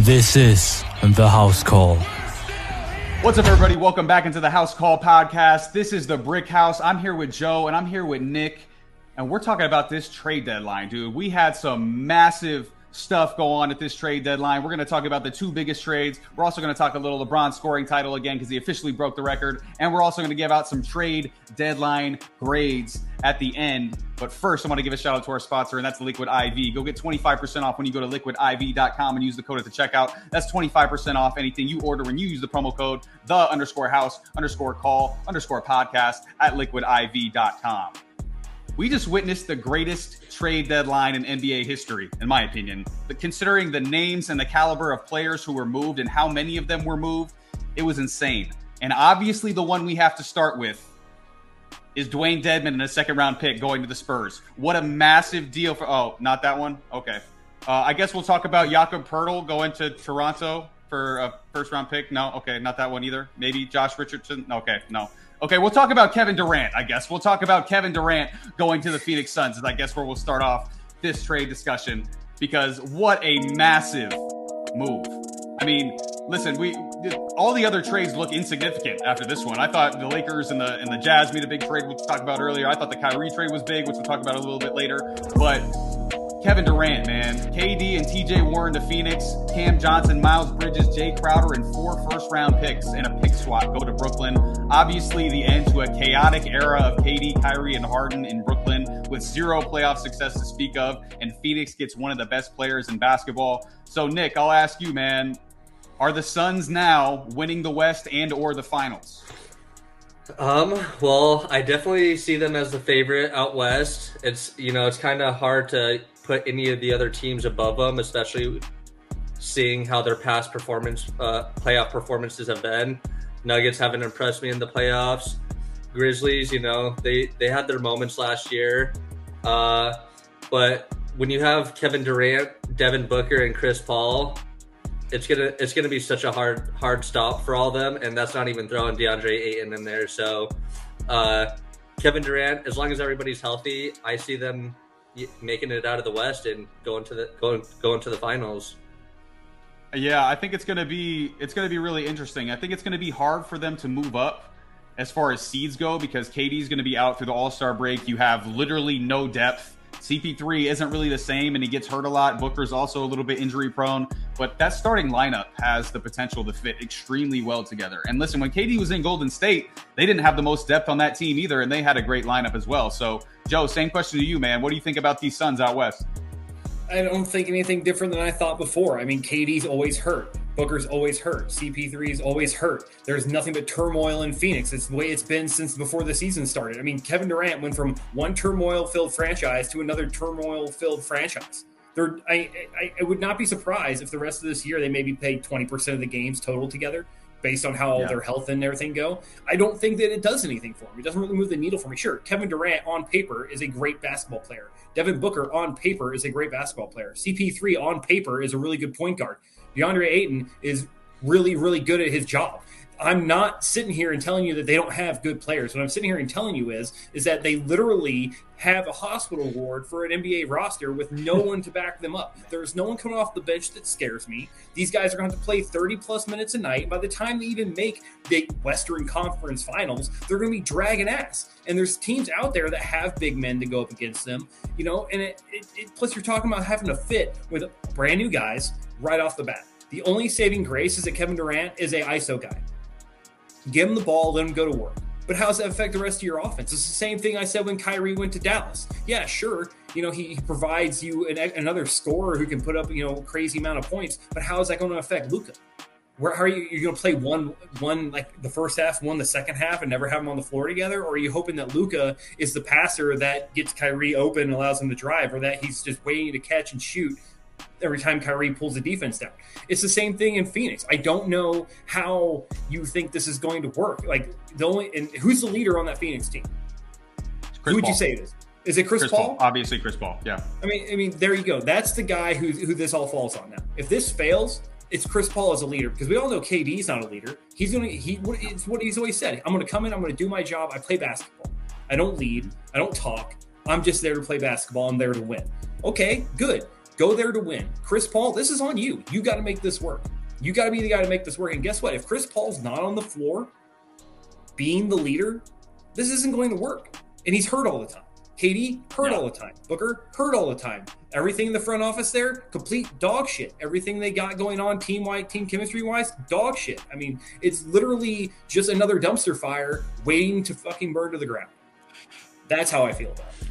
and this is The House Call. What's up, everybody? Welcome back into the House Call podcast. This is the Brick House. I'm here with Joe and I'm here with Nick, and we're talking about this trade deadline, dude. We had some massive stuff go on at this trade deadline. We're going to talk about the two biggest trades. We're also going to talk a little LeBron scoring title again because he officially broke the record. And we're also going to give out some trade deadline grades at the end. But first, I want to give a shout out to our sponsor, and that's Liquid IV. Go get 25% off when you go to liquidiv.com and use the code at the checkout. That's 25% off anything you order when you use the promo code the underscore house underscore call underscore podcast at liquidiv.com. We just witnessed the greatest trade deadline in NBA history, in my opinion. But considering the names and the caliber of players who were moved and how many of them were moved, it was insane. And obviously, the one we have to start with is Dewayne Dedmon in a second round pick going to the Spurs. What a massive deal for. Oh, not that one? Okay. Uh, I guess we'll talk about Jakob Poeltl going to Toronto for a first round pick. No, okay, not that one either. Maybe Josh Richardson. Okay, no. Okay, we'll talk about Kevin Durant, I guess. We'll talk about Kevin Durant going to the Phoenix Suns, is I guess where we'll start off this trade discussion because what a massive move. I mean, listen, we all the other trades look insignificant after this one. I thought the Lakers and the and the Jazz made a big trade, which we talked about earlier. I thought the Kyrie trade was big, which we'll talk about a little bit later. But Kevin Durant, man. KD and TJ Warren to Phoenix. Cam Johnson, Miles Bridges, Jae Crowder, and four first round picks and a pick swap go to Brooklyn. Obviously, the end to a chaotic era of KD, Kyrie, and Harden in Brooklyn with zero playoff success to speak of. And Phoenix gets one of the best players in basketball. So, Nick, I'll ask you, man. Are the Suns now winning the West and or the finals? Um, well, I definitely see them as the favorite out west. It's you know, it's kind of hard to put any of the other teams above them, especially seeing how their past performance, uh, playoff performances have been. Nuggets haven't impressed me in the playoffs. Grizzlies, you know, they they had their moments last year, uh, but when you have Kevin Durant, Devin Booker, and Chris Paul, it's gonna it's gonna be such a hard hard stop for all of them, and that's not even throwing DeAndre Ayton in there. So, uh, Kevin Durant, as long as everybody's healthy, I see them making it out of the West and going to the going going to the finals. Yeah, I think it's gonna be it's gonna be really interesting. I think it's gonna be hard for them to move up as far as seeds go because KD's gonna be out through the All Star break. You have literally no depth. CP3 isn't really the same and he gets hurt a lot. Booker's also a little bit injury prone, but that starting lineup has the potential to fit extremely well together. And listen, when KD was in Golden State, they didn't have the most depth on that team either, and they had a great lineup as well. So Joe, same question to you, man. What do you think about these Suns out west? I don't think anything different than I thought before. I mean, KD's always hurt. Booker's always hurt. CP3 is always hurt. There's nothing but turmoil in Phoenix. It's the way it's been since before the season started. I mean, Kevin Durant went from one turmoil filled franchise to another turmoil filled franchise. There, I, I, I, would not be surprised if the rest of this year they maybe played 20% of the games total together based on how yeah. their health and everything go. I don't think that it does anything for me. It doesn't really move the needle for me. Sure, Kevin Durant on paper is a great basketball player. Devin Booker on paper is a great basketball player. CP3 on paper is a really good point guard. DeAndre Ayton is really, really good at his job. I'm not sitting here and telling you that they don't have good players. What I'm sitting here and telling you is is that they literally have a hospital ward for an NBA roster with no one to back them up. There's no one coming off the bench that scares me. These guys are going to have to play 30 plus minutes a night. By the time they even make the Western Conference Finals, they're going to be dragging ass. And there's teams out there that have big men to go up against them. You know, and it, it, it plus you're talking about having to fit with brand new guys right off the bat. The only saving grace is that Kevin Durant is a ISO guy. Give him the ball, let him go to work. But how does that affect the rest of your offense? It's the same thing I said when Kyrie went to Dallas. Yeah, sure, you know he provides you an, another scorer who can put up you know crazy amount of points. But how is that going to affect Luka? Where how are you you're going to play one one like the first half, one the second half, and never have them on the floor together? Or are you hoping that Luka is the passer that gets Kyrie open and allows him to drive, or that he's just waiting to catch and shoot every time Kyrie pulls the defense down. It's the same thing in Phoenix. I don't know how you think this is going to work. Like the only and who's the leader on that Phoenix team? Who would you say it is? Is it Chris, Chris Paul? Paul? Obviously, Chris Paul. Yeah. I mean, I mean, there you go. That's the guy who who this all falls on now. If this fails, it's Chris Paul as a leader because we all know KD's not a leader. He's gonna he it's what he's always said. I'm gonna come in. I'm gonna do my job. I play basketball. I don't lead. I don't talk. I'm just there to play basketball. I'm there to win. Okay, good Go there to win. Chris Paul, this is on you. You got to make this work. You got to be the guy to make this work. And guess what? If Chris Paul's not on the floor being the leader, this isn't going to work. And he's hurt all the time. KD, hurt Yeah. all the time. Booker hurt all the time. Everything in the front office there, complete dog shit. Everything they got going on team wide, team chemistry wise, dog shit. I mean, it's literally just another dumpster fire waiting to fucking burn to the ground. That's how I feel about it.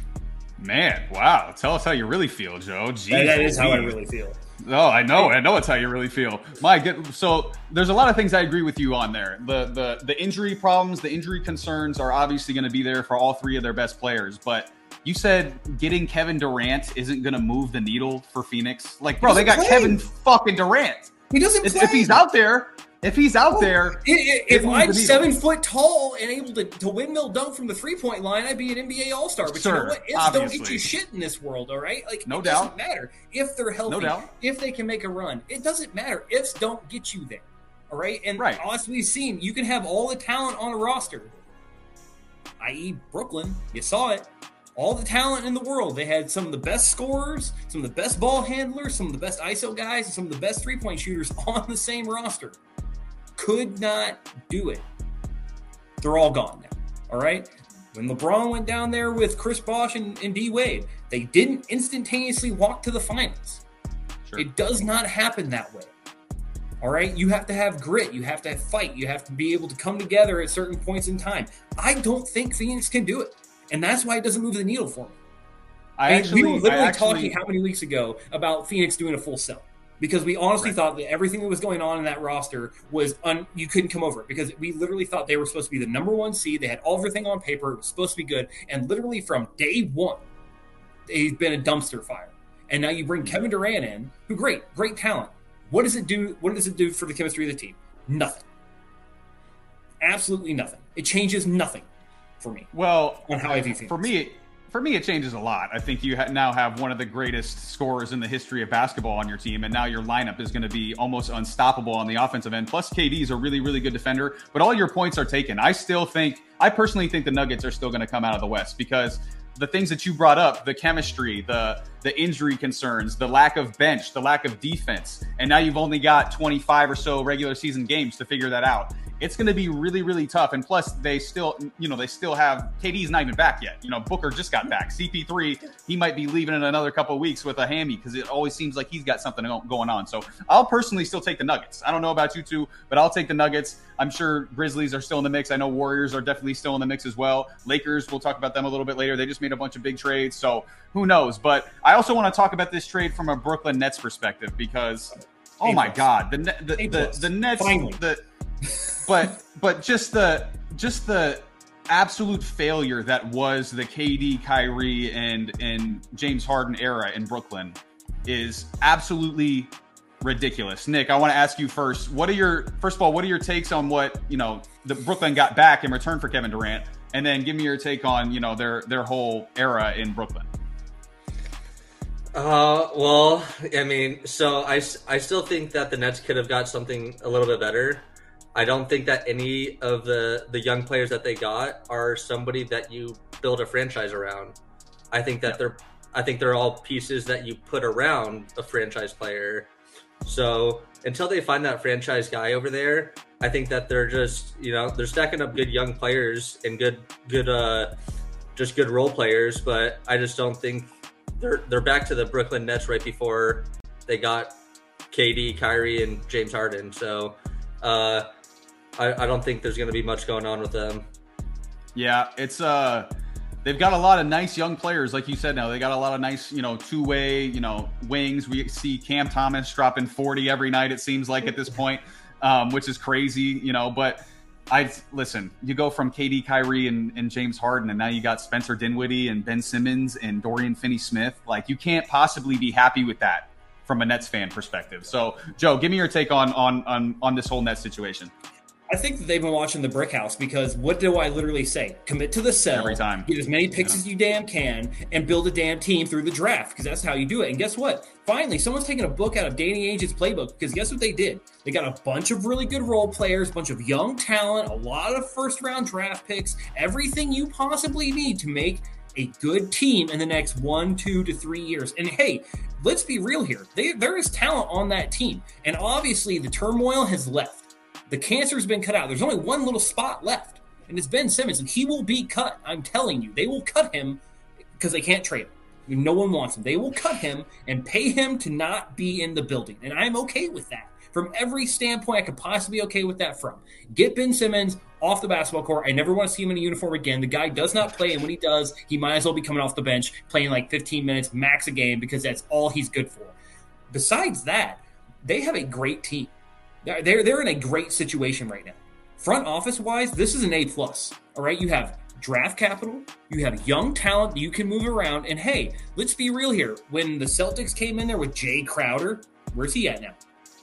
Man, wow. Tell us how you really feel, Joe. Jeez, That- that is how I really feel. Oh, I know. I know it's how you really feel. My good. So there's a lot of things I agree with you on there. The the the injury problems, the injury concerns are obviously going to be there for all three of their best players. But you said getting Kevin Durant isn't going to move the needle for Phoenix. Like, bro, they got play. Kevin fucking Durant. He doesn't If, if he's out there, if he's out there, I- I- if I'm seven foot tall and able to, to windmill dunk from the three point line, I'd be an NBA All Star. But you know what? Ifs don't get you shit in this world, all right? Like No it doesn't doubt. matter if they're healthy, doubt. if they can make a run. It doesn't matter. Ifs don't get you there, all right? And Right. as we've seen, you can have all the talent on a roster, i.e., Brooklyn. You saw it. All the talent in the world. They had some of the best scorers, some of the best ball handlers, some of the best ISO guys, and some of the best three point shooters on the same roster could not do it. They're all gone now. All right. When LeBron went down there with Chris Bosh and, and D Wade, they didn't instantaneously walk to the finals. Sure. It does not happen that way. All right. You have to have grit. You have to fight. You have to be able to come together at certain points in time. I don't think Phoenix can do it. And that's why it doesn't move the needle for me. I And actually, we were literally actually, talking how many weeks ago about Phoenix doing a full sell because we honestly Right. thought that everything that was going on in that roster was un- you couldn't come over it because we literally thought they were supposed to be the number one seed. They had everything on paper; it was supposed to be good, and literally from day one, they've been a dumpster fire. And now you bring mm-hmm. Kevin Durant in, who great, great talent. What does it do? What does it do for the chemistry of the team? Nothing. Absolutely nothing. It changes nothing for me well, on how I view Phoenix. for me, for me, it changes a lot. I think you ha- now have one of the greatest scorers in the history of basketball on your team, and now your lineup is going to be almost unstoppable on the offensive end. Plus, KD is a really, really good defender. But all your points are taken. I still think, I personally think the Nuggets are still going to come out of the West because the things that you brought up, the chemistry, the the injury concerns, the lack of bench, the lack of defense, and now you've only got 25 or so regular season games to figure that out. It's going to be really, really tough. And plus, they still, you know, they still have KD's not even back yet. You know, Booker just got back. CP3, he might be leaving in another couple weeks with a hammy because it always seems like he's got something going on. So I'll personally still take the Nuggets. I don't know about you two, but I'll take the Nuggets. I'm sure Grizzlies are still in the mix. I know Warriors are definitely still in the mix as well. Lakers, we'll talk about them a little bit later. They just made a bunch of big trades. So who knows? But I also want to talk about this trade from a Brooklyn Nets perspective because, oh my. God, the the the, the Nets, Finally. the but but just the just the absolute failure that was the KD, Kyrie, and and James Harden era in Brooklyn is absolutely ridiculous. Nick, I want to ask you first. What are your first of all? What are your takes on what you know the Brooklyn got back in return for Kevin Durant, and then give me your take on you know their their whole era in Brooklyn. Uh, well, I mean, so I, I still think that the Nets could have got something a little bit better. I don't think that any of the the young players that they got are somebody that you build a franchise around. I think that they're I think they're all pieces that you put around a franchise player. So until they find that franchise guy over there, I think that they're just you know they're stacking up good young players and good good uh just good role players, but I just don't think they're they're back to the Brooklyn Nets right before they got KD, Kyrie, and James Harden. So uh, I, I don't think there's going to be much going on with them. Yeah, it's uh they've got a lot of nice young players, like you said. Now they got a lot of nice, you know, two way, you know, wings. We see Cam Thomas dropping forty every night. It seems like at this point, um, which is crazy, you know. But I listen. You go from KD, Kyrie, and, and James Harden, and now you got Spencer Dinwiddie and Ben Simmons and Dorian Finney-Smith. Like you can't possibly be happy with that from a Nets fan perspective. So, Joe, give me your take on on on on this whole Nets situation. I think that they've been watching the brick house because what do I literally say? Commit to the sell Every time. Get as many picks as you damn can and build a damn team through the draft because that's how you do it. And guess what? Finally, someone's taking a book out of Danny Ainge's playbook because guess what they did? They got a bunch of really good role players, a bunch of young talent, a lot of first round draft picks, everything you possibly need to make a good team in the next one, two to three years. And hey, let's be real here. They, there is talent on that team. And obviously, the turmoil has left. The cancer's been cut out. There's only one little spot left, and it's Ben Simmons, and he will be cut. I'm telling you, they will cut him because they can't trade him. No one wants him. They will cut him and pay him to not be in the building. And I'm okay with that. From every standpoint, I could possibly be okay with that from. Get Ben Simmons off the basketball court. I never want to see him in a uniform again. The guy does not play, and when he does, he might as well be coming off the bench, playing like 15 minutes max a game because that's all he's good for. Besides that, they have a great team. They're they're in a great situation right now. Front office wise, this is an A plus. All right, you have draft capital, you have young talent you can move around, and hey, let's be real here. When the Celtics came in there with Jae Crowder, where's he at now?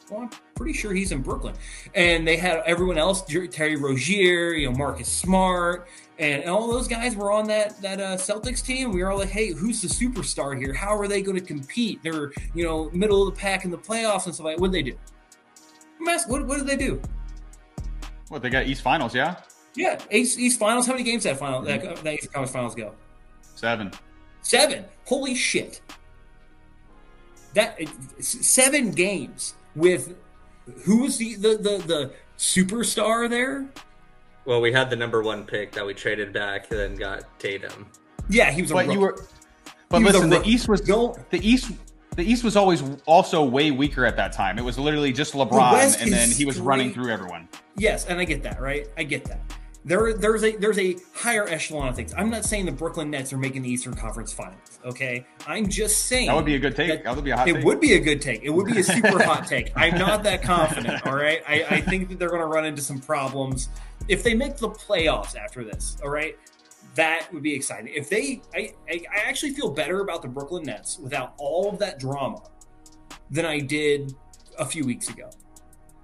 Well, I'm pretty sure he's in Brooklyn. And they had everyone else, Terry Rozier, you know, Marcus Smart, and all those guys were on that that uh, Celtics team. We were all like, "Hey, who's the superstar here? How are they going to compete? They're you know middle of the pack in the playoffs and stuff like. What they do? What what did they do? What they got East Finals? Yeah. Yeah, East, East Finals. How many games that final that, mm-hmm. that East Conference Finals go? Seven. Seven. Holy shit! That seven games with who was the, the the the superstar there? Well, we had the number one pick that we traded back, and then got Tatum. Yeah, he was. but you were. But listen, the East was the East. The East was always also way weaker at that time. It was literally just LeBron, and then he was great. running through everyone. Yes, and I get that, right? I get that. There, there's a there's a higher echelon of things. I'm not saying the Brooklyn Nets are making the Eastern Conference Finals. Okay, I'm just saying that would be a good take. That, that would be a hot. It take. would be a good take. It would be a super hot take. I'm not that confident. All right, I, I think that they're going to run into some problems if they make the playoffs after this. All right, that would be exciting. If they, I, I, I actually feel better about the Brooklyn Nets without all of that drama than I did a few weeks ago.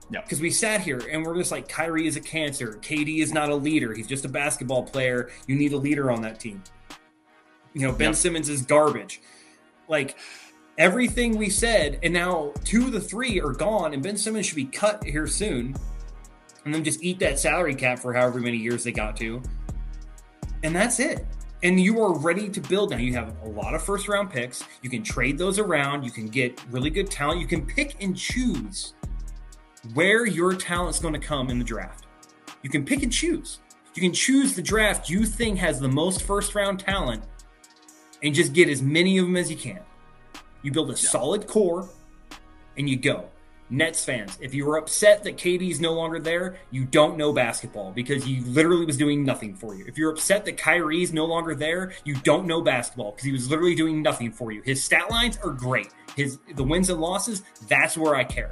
No, because we sat here and we're just like, Kyrie is a cancer. KD is not a leader. He's just a basketball player. You need a leader on that team. You know, Ben yep. Simmons is garbage. Like everything we said, and now two of the three are gone, and Ben Simmons should be cut here soon. And then just eat that salary cap for however many years they got to. And that's it. And you are ready to build now. You have a lot of first round picks. You can trade those around. You can get really good talent. You can pick and choose where your talent's going to come in the draft. You can pick and choose. You can choose the draft you think has the most first round talent and just get as many of them as you can. You build a yeah. solid core and you go. Nets fans, if you were upset that KD's no longer there, you don't know basketball because he literally was doing nothing for you. If you're upset that Kyrie's no longer there, you don't know basketball because he was literally doing nothing for you. His stat lines are great. His the wins and losses, that's where I care.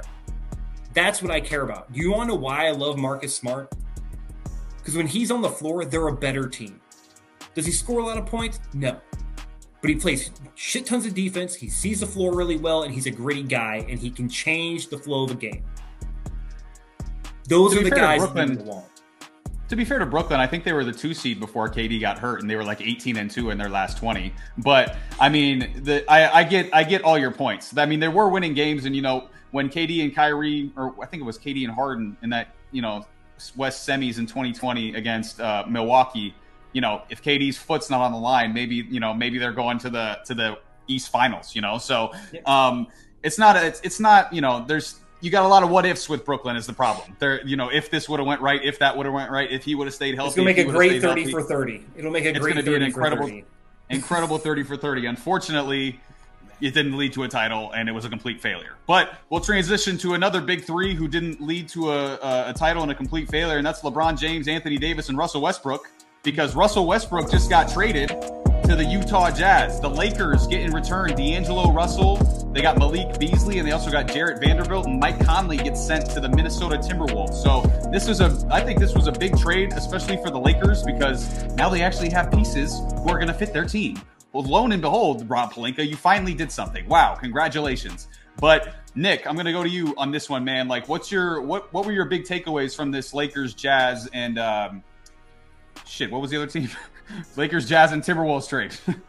That's what I care about. Do you want to know why I love Marcus Smart? Because when he's on the floor, they're a better team. Does he score a lot of points? No. But he plays shit tons of defense. He sees the floor really well, and he's a gritty guy, and he can change the flow of a game. Those are the guys Brooklyn, that want. To be fair to Brooklyn, I think they were the two seed before KD got hurt, and they were like 18 and two in their last 20. But I mean, the I, I get I get all your points. I mean, they were winning games, and you know when KD and Kyrie, or I think it was KD and Harden in that you know West semis in 2020 against uh, Milwaukee. You know, if KD's foot's not on the line, maybe you know maybe they're going to the to the East Finals. You know, so um, it's not a, it's it's not you know there's you got a lot of what ifs with Brooklyn is the problem. There, you know, if this would have went right, if that would have went right, if he would have stayed healthy, it's gonna make a great thirty healthy, for thirty. It'll make a it's great. Gonna be an incredible, incredible thirty for thirty. Unfortunately, it didn't lead to a title and it was a complete failure. But we'll transition to another big three who didn't lead to a, a, a, title and a complete failure, and that's LeBron James, Anthony Davis, and Russell Westbrook. Because Russell Westbrook just got traded to the Utah Jazz. The Lakers get in return D'Angelo Russell. They got Malik Beasley, and they also got Jarred Vanderbilt. And Mike Conley gets sent to the Minnesota Timberwolves. So this was a, I think this was a big trade, especially for the Lakers, because now they actually have pieces who are going to fit their team. Well, lo and behold, Rob Pelinka, you finally did something. Wow, congratulations. But Nick, I'm gonna go to you on this one, man. Like, what's your what what were your big takeaways from this Lakers, Jazz, and um, shit? What was the other team? Lakers, Jazz, and Timberwolves trade.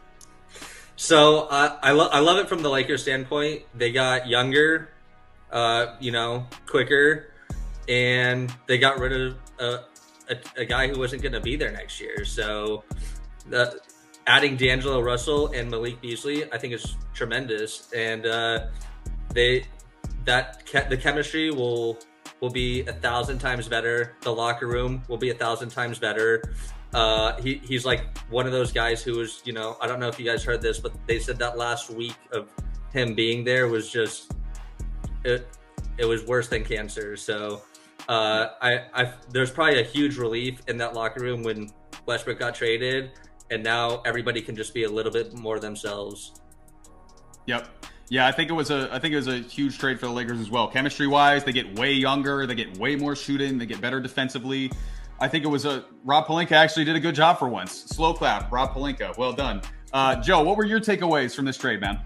so uh, I love I love it from the Lakers standpoint. They got younger, uh, you know, quicker, and they got rid of a, a, a guy who wasn't going to be there next year. So the adding D'Angelo Russell and Malik Beasley, I think is tremendous, and uh, they that ke- the chemistry will will be a thousand times better. The locker room will be a thousand times better. Uh, he, he's like one of those guys who was, you know, I don't know if you guys heard this, but they said that last week of him being there was just it. It was worse than cancer. So uh, I, I, there's probably a huge relief in that locker room when Westbrook got traded, and now everybody can just be a little bit more themselves. Yep. Yeah, I think it was a I think it was a huge trade for the Lakers as well. Chemistry wise, they get way younger, they get way more shooting, they get better defensively. I think it was a Rob Pelinka actually did a good job for once. Slow clap, Rob Pelinka. Well done. Uh, Joe, what were your takeaways from this trade, man?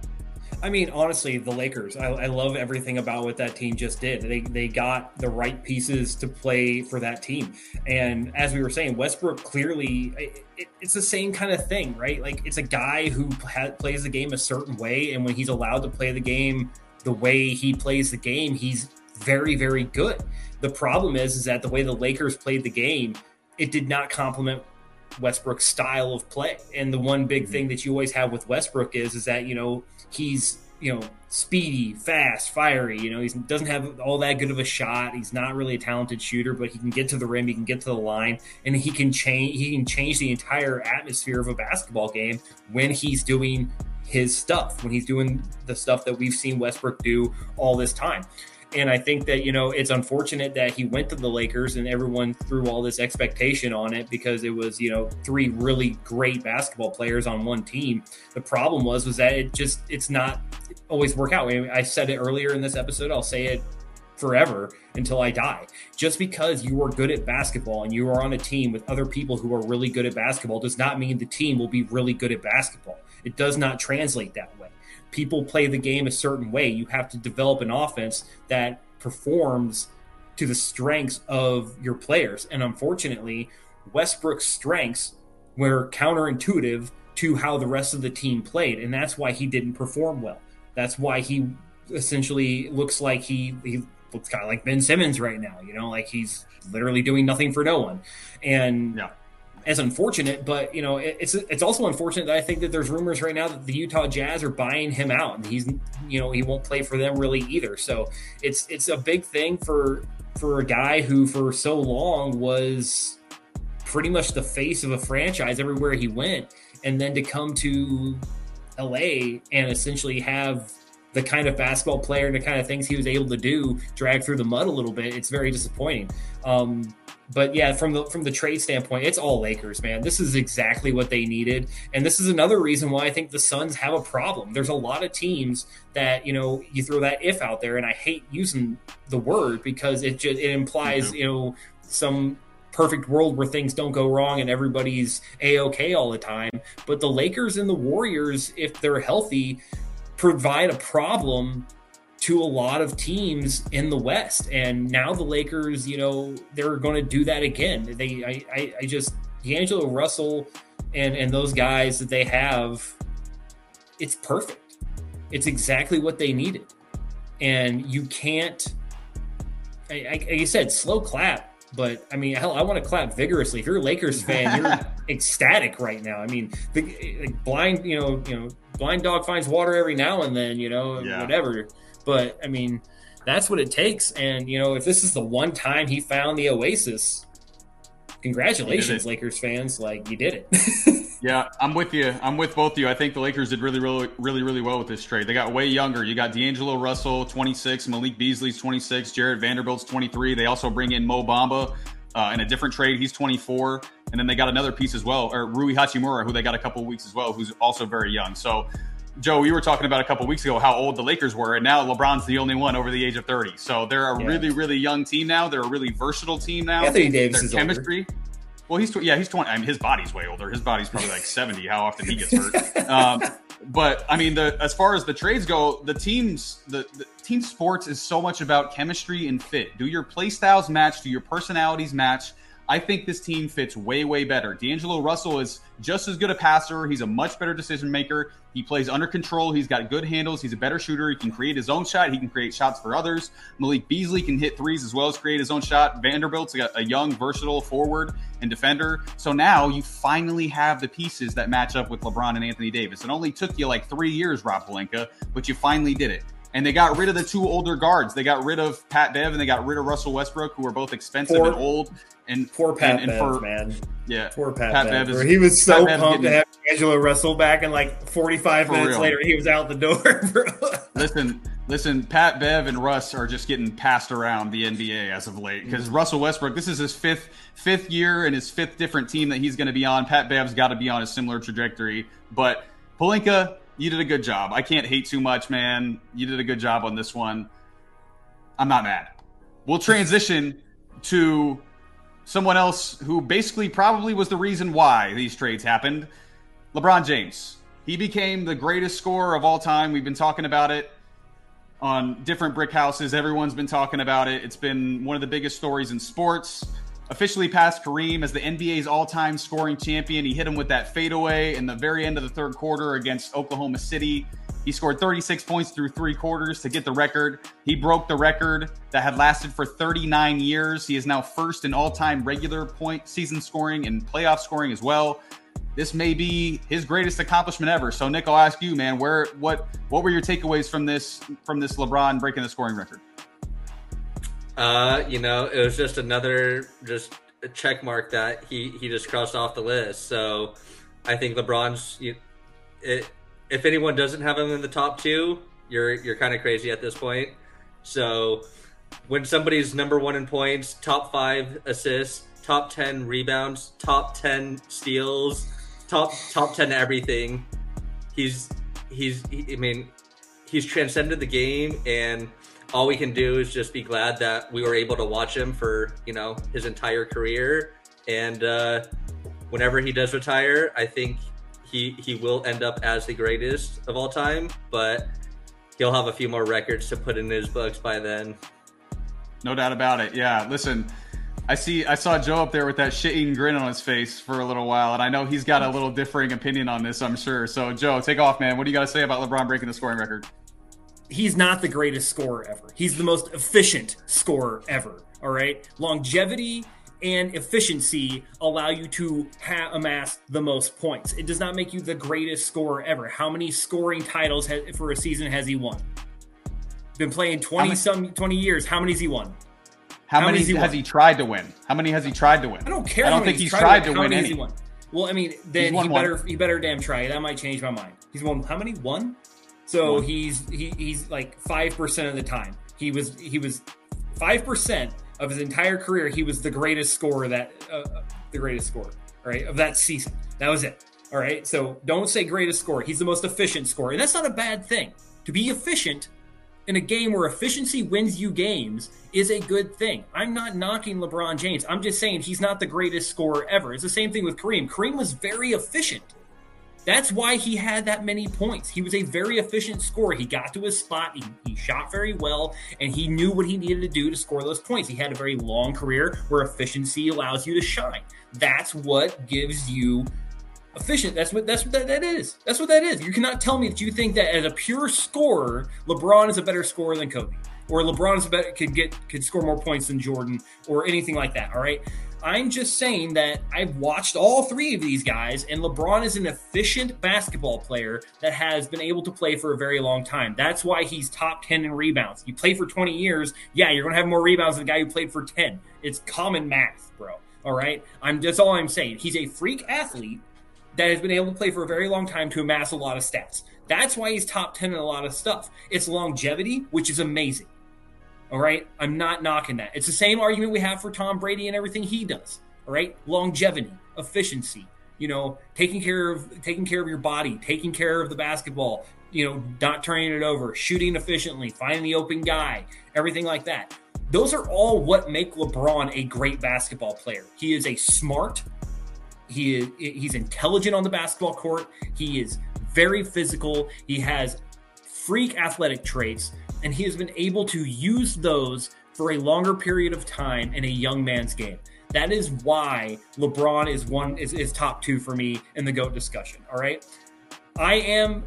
I mean, honestly, the Lakers. I, I, love everything about what that team just did. They they got the right pieces to play for that team, and as we were saying, Westbrook clearly it, it, it's the same kind of thing, right? Like it's a guy who ha- plays the game a certain way, and when he's allowed to play the game the way he plays the game, he's very very good. The problem is, is that the way the Lakers played the game, it did not complement Westbrook's style of play. And the one big mm-hmm. thing that you always have with Westbrook is, is that you know he's you know speedy, fast, fiery. You know he doesn't have all that good of a shot. He's not really a talented shooter, but he can get to the rim, he can get to the line, and he can change. He can change the entire atmosphere of a basketball game when he's doing his stuff. When he's doing the stuff that we've seen Westbrook do all this time. And I think that, you know, it's unfortunate that he went to the Lakers and everyone threw all this expectation on it because it was, you know, three really great basketball players on one team. The problem was, was that it just, it's not always work out. I said it earlier in this episode. I'll say it forever until I die. Just because you are good at basketball and you are on a team with other people who are really good at basketball does not mean the team will be really good at basketball. It does not translate that way people play the game a certain way. You have to develop an offense that performs to the strengths of your players. And unfortunately, Westbrook's strengths were counterintuitive to how the rest of the team played. And that's why he didn't perform well. That's why he essentially looks like he, he looks kind of like Ben Simmons right now, you know, like he's literally doing nothing for no one. And yeah as unfortunate, but you know, it's it's also unfortunate that I think that there's rumors right now that the Utah Jazz are buying him out, and he's you know he won't play for them really either. So it's it's a big thing for for a guy who for so long was pretty much the face of a franchise everywhere he went, and then to come to LA and essentially have the kind of basketball player and the kind of things he was able to do drag through the mud a little bit. It's very disappointing. Um, but yeah, from the from the trade standpoint, it's all Lakers, man. This is exactly what they needed, and this is another reason why I think the Suns have a problem. There's a lot of teams that you know you throw that if out there, and I hate using the word because it just, it implies you know some perfect world where things don't go wrong and everybody's a okay all the time. But the Lakers and the Warriors, if they're healthy, provide a problem to a lot of teams in the West. And now the Lakers, you know, they're going to do that again. They, I, I, I just D'Angelo Russell and and those guys that they have, it's perfect. It's exactly what they needed, and you can't. I, I, like you said, slow clap. But I mean, hell, I want to clap vigorously. If you're a Lakers fan, you're ecstatic right now. I mean, the, like blind, you know, you know, blind dog finds water every now and then, you know, yeah. whatever. But I mean, that's what it takes. And you know, if this is the one time he found the oasis, congratulations, Lakers fans! Like you did it. yeah, I'm with you. I'm with both of you. I think the Lakers did really, really, really, really well with this trade. They got way younger. You got D'Angelo Russell, 26, Malik Beasley's 26, Jarred Vanderbilt's 23. They also bring in Mo Bamba. Uh, in a different trade, he's 24, and then they got another piece as well, or Rui Hachimura, who they got a couple weeks as well, who's also very young. So Joe, we were talking about a couple weeks ago how old the Lakers were, and now LeBron's the only one over the age of 30. So they're a yeah. really, really young team now. They're a really versatile team now. Anthony Davis Their chemistry. Older. Well, he's yeah, he's 20. I mean, his body's way older. His body's probably like 70. How often he gets hurt. Um, but I mean, the as far as the trades go, the teams, the, the team sports is so much about chemistry and fit. Do your play styles match? Do your personalities match? I think this team fits way, way better. D'Angelo Russell is just as good a passer. He's a much better decision maker. He plays under control. He's got good handles. He's a better shooter. He can create his own shot. He can create shots for others. Malik Beasley can hit threes as well as create his own shot. Vanderbilt's got a young, versatile forward and defender. So now you finally have the pieces that match up with LeBron and Anthony Davis. It only took you like three years, Rob Pelinka, but you finally did it. And they got rid of the two older guards. They got rid of Pat Bev and they got rid of Russell Westbrook, who were both expensive Poor- and old. And Poor Pat and, and Bev, for, man. Yeah, Poor Pat, Pat Bev. Bev is- he was so Pat pumped to have Angelo Russell back, and like 45 minutes real. later, he was out the door. bro. Listen, listen. Pat Bev and Russ are just getting passed around the NBA as of late because mm-hmm. Russell Westbrook. This is his fifth fifth year and his fifth different team that he's going to be on. Pat Bev's got to be on a similar trajectory. But Pelinka, you did a good job. I can't hate too much, man. You did a good job on this one. I'm not mad. We'll transition to someone else who basically probably was the reason why these trades happened. LeBron James. He became the greatest scorer of all time. We've been talking about it on different brick houses. Everyone's been talking about it. It's been one of the biggest stories in sports. Officially passed Kareem as the NBA's all-time scoring champion. He hit him with that fadeaway in the very end of the third quarter against Oklahoma City. He scored 36 points through three quarters to get the record. He broke the record that had lasted for 39 years. He is now first in all-time regular point season scoring and playoff scoring as well. This may be his greatest accomplishment ever. So, Nick, I'll ask you, man, where what what were your takeaways from this from this LeBron breaking the scoring record? Uh, you know, it was just another just check mark that he he just crossed off the list. So I think LeBron's you, it, if anyone doesn't have him in the top two, you're you're kind of crazy at this point. So when somebody's number one in points, top five assists, top ten rebounds, top ten steals, top top ten everything, he's he's he, I mean he's transcended the game and all we can do is just be glad that we were able to watch him for you know his entire career and uh, whenever he does retire i think he he will end up as the greatest of all time but he'll have a few more records to put in his books by then No doubt about it. Yeah, listen, I see I saw Joe up there with that shit-eating grin on his face for a little while, and I know he's got a little differing opinion on this, I'm sure. So, Joe, take off, man. What do you got to say about LeBron breaking the scoring record? He's not the greatest scorer ever. He's the most efficient scorer ever. All right, longevity and efficiency allow you to ha- amass the most points. It does not make you the greatest scorer ever. How many scoring titles for a season has he won? Been playing twenty many- some twenty years. How many has he won? How, How many many's he has he tried to win? How many has he tried to win? I don't care. I don't many think he's tried tried to win many has any. Well, I mean, then he one. better he better damn try. That might change my mind. He's won how many? One. So he's he, he's like five percent of the time. He was he was five percent of his entire career. He was the greatest scorer that uh, uh, the greatest scorer right of that season. That was it. All right. So don't say greatest scorer. He's the most efficient scorer, and that's not a bad thing. To be efficient in a game where efficiency wins you games is a good thing. I'm not knocking LeBron James. I'm just saying he's not the greatest scorer ever. It's the same thing with Kareem. Kareem was very efficient. That's why he had that many points. He was a very efficient scorer. He got to his spot, he, he shot very well, and he knew what he needed to do to score those points. He had a very long career where efficiency allows you to shine. That's what gives you efficient. That's what that's what that, that is. That's what that is. You cannot tell me that you think that as a pure scorer, LeBron is a better scorer than Kobe, or LeBron is a better could get could score more points than Jordan, or anything like that. All right. I'm just saying that I've watched all three of these guys, and LeBron is an efficient basketball player that has been able to play for a very long time. That's why he's top 10 in rebounds. You play for 20 years, yeah, you're going to have more rebounds than the guy who played for 10. It's common math, bro. All right. I'm that's all I'm saying. He's a freak athlete that has been able to play for a very long time to amass a lot of stats. That's why he's top 10 in a lot of stuff. It's longevity, which is amazing. All right. I'm not knocking that. It's the same argument we have for Tom Brady and everything he does. All right. Longevity, efficiency, you know, taking care of taking care of your body, taking care of the basketball, you know, not turning it over, shooting efficiently, finding the open guy, everything like that. Those are all what make LeBron a great basketball player. He is a smart, he is he's intelligent on the basketball court. He is very physical. He has freak athletic traits, and he has been able to use those for a longer period of time in a young man's game. That is why LeBron is one is, is top two for me in the GOAT discussion. All right. I am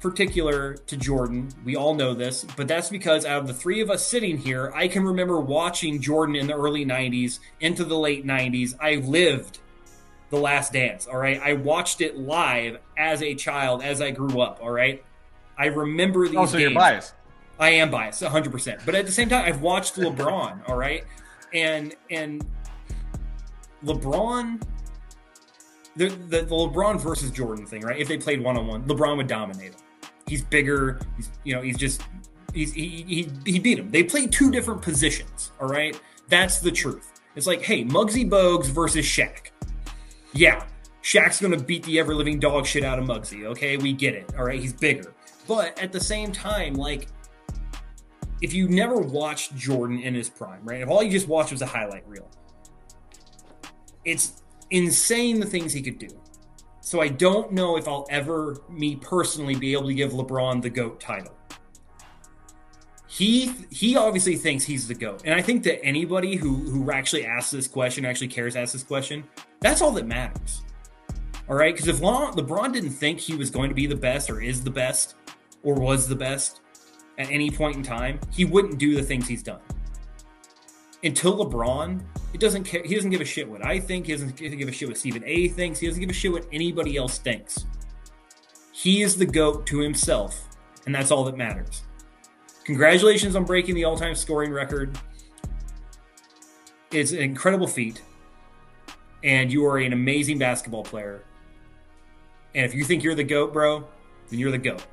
particular to Jordan. We all know this, but that's because out of the three of us sitting here, I can remember watching Jordan in the early 90s into the late 90s. I lived the last dance, all right? I watched it live as a child as I grew up, all right? I remember these Oh, so games. you're biased. I am biased, 100%. But at the same time, I've watched LeBron, all right? And and LeBron the, the, the LeBron versus Jordan thing, right? If they played one on one, LeBron would dominate him. He's bigger. He's you know he's just he's he, he he beat him. They play two different positions. All right, that's the truth. It's like hey, Muggsy Bogues versus Shaq. Yeah, Shaq's gonna beat the ever living dog shit out of Muggsy. Okay, we get it. All right, he's bigger, but at the same time, like if you never watched Jordan in his prime, right? If all you just watched was a highlight reel, it's insane the things he could do. So I don't know if I'll ever, me personally, be able to give LeBron the GOAT title. He he obviously thinks he's the GOAT. And I think that anybody who who actually asks this question, actually cares to ask this question, that's all that matters. All right? Because if LeBron, LeBron didn't think he was going to be the best or is the best or was the best at any point in time, he wouldn't do the things he's done. Until LeBron, it doesn't care. He doesn't give a shit what I think. He doesn't, give a shit what Stephen A. thinks. He doesn't give a shit what anybody else thinks. He is the goat to himself, and that's all that matters. Congratulations on breaking the all-time scoring record. It's an incredible feat, and you are an amazing basketball player. And if you think you're the goat, bro, then you're the goat.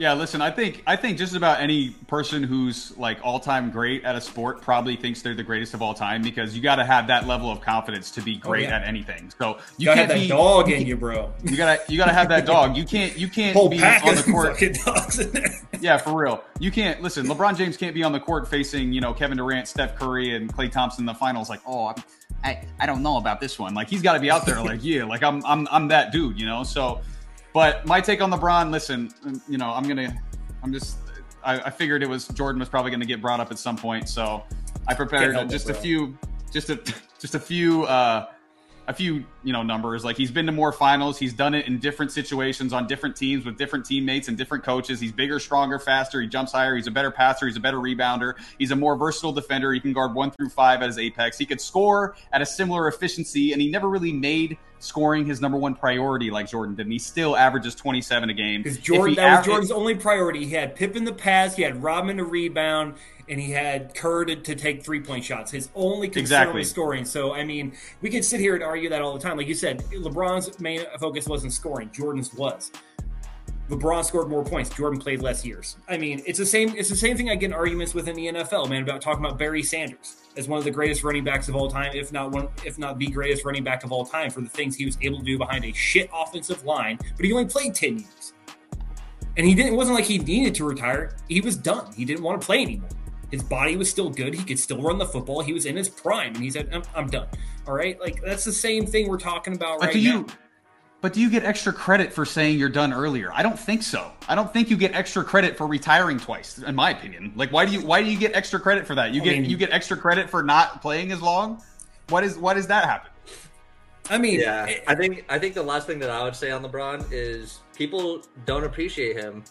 Yeah, listen, I think I think just about any person who's like all-time great at a sport probably thinks they're the greatest of all time because you got to have that level of confidence to be oh, great yeah. at anything. So You you gotta can't have that be dog in you, bro. You gotta you gotta have that dog. You can't you can't Whole be on the court. fucking dogs in there. Yeah, for real. You can't listen. LeBron James can't be on the court facing you know Kevin Durant, Steph Curry, and Klay Thompson in the finals. Like, oh, I'm, I I don't know about this one. Like, he's got to be out there. Like, yeah, like I'm I'm I'm that dude. You know. So, but my take on LeBron. Listen, you know, I'm gonna I'm just I, I figured it was Jordan was probably going to get brought up at some point. So I prepared help it, just a few just a just a few. uh a few you know numbers. Like he's been to more finals. He's done it in different situations on different teams with different teammates and different coaches. He's bigger stronger faster. He jumps higher. He's a better passer. He's a better rebounder. He's a more versatile defender. He can guard one through five at his apex. He could score at a similar efficiency and he never really made scoring his number one priority like jordan did and he still averages 27 a game. Jordan, that was Jordan's only priority. He had Pip in the pass, he had Rodman to rebound, and he had Kerr to, to take three point shots. His only concern Exactly. was scoring. So, I mean, we could sit here and argue that all the time. Like you said, LeBron's main focus wasn't scoring, Jordan's was. LeBron scored more points. Jordan played less years. I mean, it's the same. It's the same thing I get in arguments with in the NFL, man, about talking about Barry Sanders as one of the greatest running backs of all time, if not one, if not the greatest running back of all time, for the things he was able to do behind a shit offensive line. But he only played ten years, and he didn't. It wasn't like he needed to retire. He was done. He didn't want to play anymore. His body was still good. He could still run the football. He was in his prime, and he said, "I'm, I'm done." All right, like that's the same thing we're talking about But right do you now. but do you get extra credit for saying you're done earlier? I don't think so. I don't think you get extra credit for retiring twice, in my opinion. Like why do you why do you get extra credit for that? You I get mean- you get extra credit for not playing as long? What is why does that happen? I mean, Yeah, I think I think the last thing that I would say on LeBron is people don't appreciate him.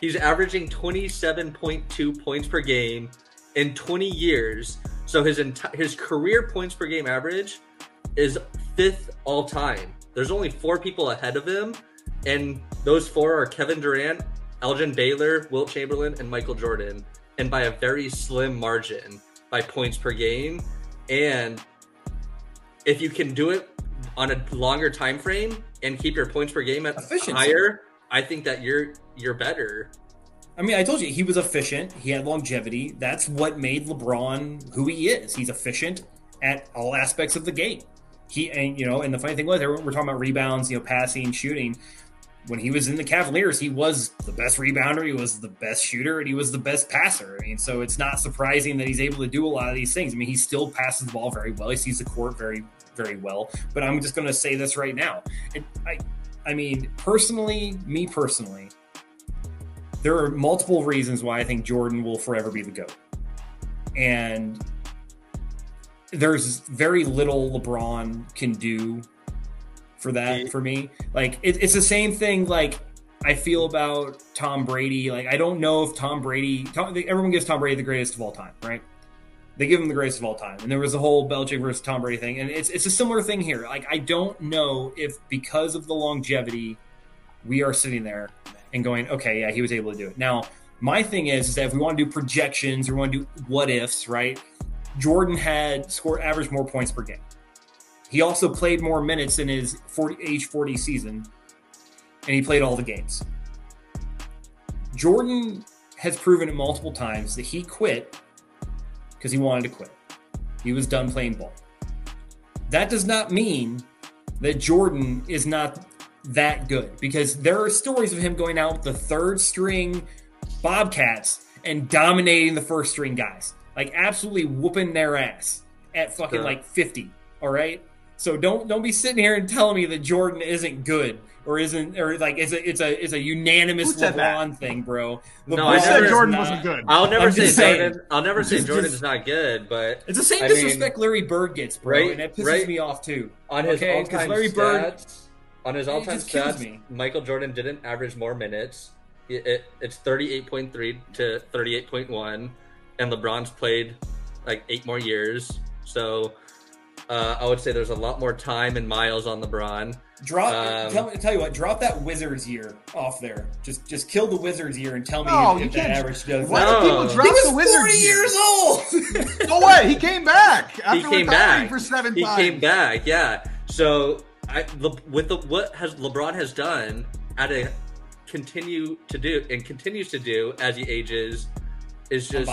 He's averaging 27.2 points per game in 20 years. So his enti- his career points per game average is fifth all time. There's only four people ahead of him, and those four are Kevin Durant, Elgin Baylor, Wilt Chamberlain, and Michael Jordan, and by a very slim margin by points per game. And if you can do it on a longer time frame and keep your points per game at Efficiency. higher, I think that you're you're better. I mean, I told you he was efficient. He had longevity. That's what made LeBron who he is. He's efficient at all aspects of the game. He and you know, and the funny thing was, we're talking about rebounds, you know, passing, shooting. When he was in the Cavaliers, he was the best rebounder, he was the best shooter, and he was the best passer. I mean, so it's not surprising that he's able to do a lot of these things. I mean, he still passes the ball very well. He sees the court very, very well. But I'm just going to say this right now. It, I, I mean, personally, me personally, there are multiple reasons why I think Jordan will forever be the GOAT. And there's very little LeBron can do for that for me. Like it, it's the same thing. Like I feel about Tom Brady. Like I don't know if Tom Brady. Tom, everyone gives Tom Brady the greatest of all time, right? They give him the greatest of all time, and there was the whole Belichick versus Tom Brady thing, and it's it's a similar thing here. Like I don't know if because of the longevity, we are sitting there and going, okay, yeah, he was able to do it. Now my thing is, is that if we want to do projections or we want to do what ifs, right? Jordan had scored average more points per game. He also played more minutes in his 40, age 40 season, and he played all the games. Jordan has proven it multiple times that he quit because he wanted to quit. He was done playing ball. That does not mean that Jordan is not that good because there are stories of him going out with the third string Bobcats and dominating the first string guys. Like absolutely whooping their ass at fucking Sure. like 50. All right. So don't don't be sitting here and telling me that Jordan isn't good or isn't or like it's a it's a it's a unanimous Who said that? LeBron thing, bro. No, I Who said never- is Jordan not- wasn't good? I'll never I'm say just saying. Jordan. I'll never say Just- Jordan's just- not good, but It's the same I mean- disrespect Larry Bird gets, bro, Right, and it pisses right. me off too. on his Okay, 'cause all-time Larry Bird- stats, on his all-time stats, me. Michael Jordan didn't average more minutes. It, it, it's 38.3 to 38.1, and LeBron's played like eight more years. So uh, I would say there's a lot more time and miles on LeBron. Drop. Um, tell, me- tell you what. Drop that Wizards year off there. Just just kill the Wizards year and tell me No, if, you if that average does. Why No. do people He drop he was the Wizards? forty years old. No way. He came back after he came retiring back for seven He times. came back, yeah. So I, with the what has LeBron has done at a continue to do and continues to do as he ages is just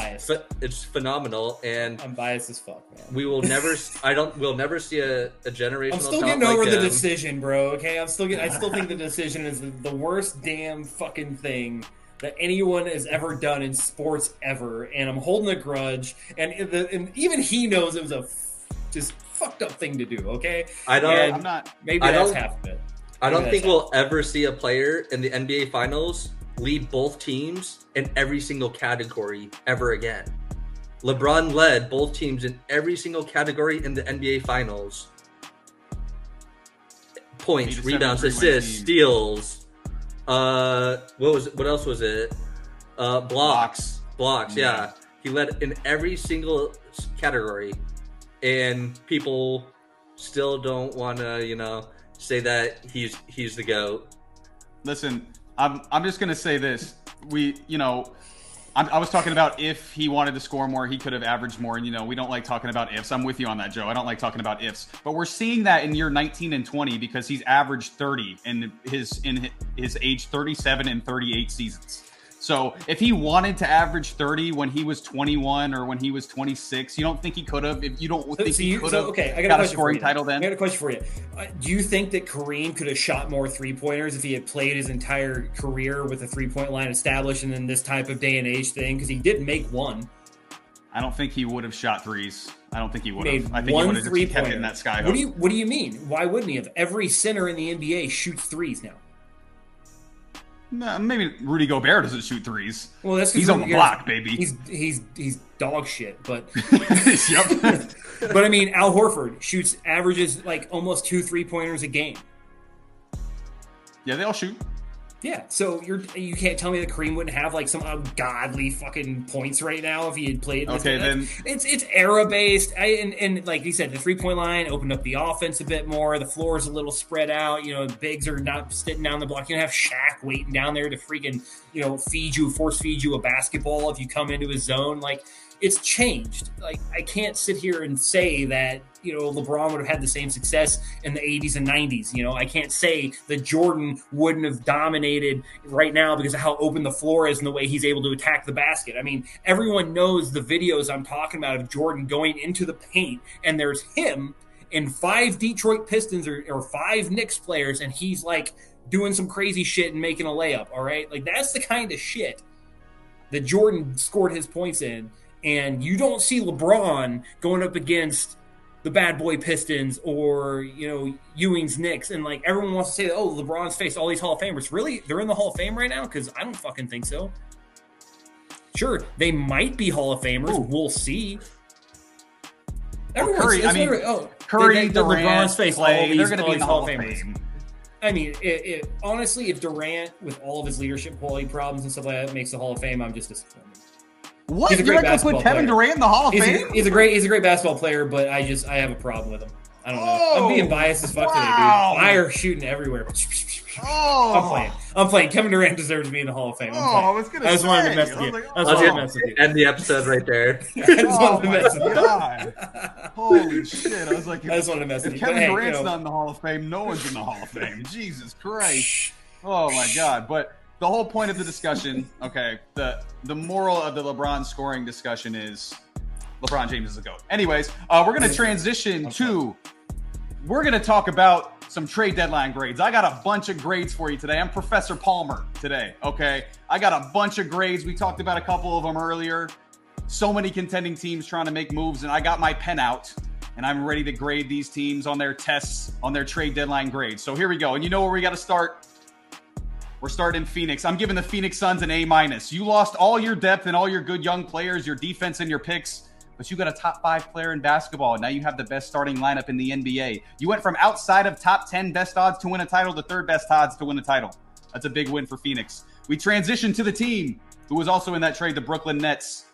it's phenomenal and I'm biased as fuck, man. we will never I don't we'll never see a, a generational I'm still getting over like the him. decision, bro. Okay, I'm still getting. I still think the decision is the, the worst damn fucking thing that anyone has ever done in sports ever, and I'm holding a grudge. And, the, and even he knows it was a f- just fucked up thing to do. Okay, I don't And I'm not. maybe I that's half of it. I don't think we'll ever see a player in the NBA finals lead both teams in every single category ever again. LeBron led both teams in every single category in the NBA finals. Points, rebounds, assists, team. steals. Uh what was what else was it? Uh blocks. Blocks, yeah. Yeah. He led in every single category and people still don't want to, you know, say that he's he's the goat. Listen, I'm I'm just gonna say this. We, you know, I'm, I was talking about if he wanted to score more, he could have averaged more. And you know, we don't like talking about ifs. I'm with you on that, Joe. I don't like talking about ifs. But we're seeing that in year 19 and 20 because he's averaged 30 in his in his age 37 and 38 seasons. So if he wanted to average 30 when he was 21 or when he was 26, you don't think he could have? If you don't So, think so he you, could so, have okay, I got, got a, a scoring title then. I got a question for you. Uh, do you think that Kareem could have shot more three pointers if he had played his entire career with a three point line established and then this type of day and age thing? Because he did make one. I don't think he would have shot threes. I don't think he He would have. I think he would have kept it in that sky. What do you What do you mean? Why wouldn't he have? Every center in the NBA shoots threes now. No, maybe Rudy Gobert doesn't shoot threes. Well, that's He's on the block, baby. He's he's he's dog shit, but yep. but I mean, Al Horford shoots averages like almost two three pointers a game. yeah, they all shoot. Yeah, so you're you can't tell me that Kareem wouldn't have like some ungodly fucking points right now if he had played. This Okay, That's- it's it's era based, I, and and like you said, the three point line opened up the offense a bit more. The floor is a little spread out. You know, the bigs are not sitting down the block. You don't have Shaq waiting down there to freaking you know feed you, force feed you a basketball if you come into his zone. Like it's changed. Like I can't sit here and say that you know LeBron would have had the same success in the 80s and 90s. You know, I can't say that Jordan wouldn't have dominated right now because of how open the floor is and the way he's able to attack the basket. I mean, everyone knows the videos I'm talking about of Jordan going into the paint and there's him and five Detroit Pistons or, or five Knicks players and he's like doing some crazy shit and making a layup, all right? Like that's the kind of shit that Jordan scored his points in and you don't see LeBron going up against the bad boy Pistons or you know Ewing's Knicks, and like everyone wants to say, oh, LeBron's faced all these Hall of Famers. Really, they're in the Hall of Fame right now? Because I don't fucking think so. Sure, they might be Hall of Famers. Ooh. We'll see. Everyone's, Curry, I mean, oh, Curry, they, they, Durant, LeBron's face, all Clay, these, they're going to be in the Hall of Famers. Fame. I mean, it, it, honestly, if Durant, with all of his leadership quality problems and stuff like that, makes the Hall of Fame, I'm just disappointed. What? He's a You're not going to put basketball Kevin player. Durant in the Hall of He's Fame? a, he's a great, he's a great basketball player, but I just, I have a problem with him. I don't know. Oh, I'm being oh, biased as fuck wow. today, dude. Fire shooting everywhere. oh, I'm playing. I'm playing. Kevin Durant deserves to be in the Hall of Fame. I'm Oh, playing. I was gonna I just wanted to mess with you. was like, I just I was gonna mess with you. end the episode right there. I just Oh wanted to oh, mess with you. Holy shit! I was like, I just wanted to mess with you. Kevin But hey, Durant's you know, not in the Hall of Fame, no one's in the Hall of Fame. Jesus Christ! Oh my god! But the whole point of the discussion, okay, the the moral of the LeBron scoring discussion is LeBron James is a goat. Anyways, uh, we're gonna transition to we're gonna talk about some trade deadline grades. I got a bunch of grades for you today. I'm Professor Palmer today. Okay, I got a bunch of grades. We talked about a couple of them earlier. So many contending teams trying to make moves, and I got my pen out, and I'm ready to grade these teams on their tests, on their trade deadline grades. So here we go. And you know where we got to start? We're starting Phoenix. I'm giving the Phoenix Suns an A minus. You lost all your depth and all your good young players, your defense and your picks, but you got a top five player in basketball. and Now you have the best starting lineup in the NBA. You went from outside of top 10 best odds to win a title to third best odds to win a title. That's a big win for Phoenix. We transition to the team who was also in that trade, the Brooklyn Nets.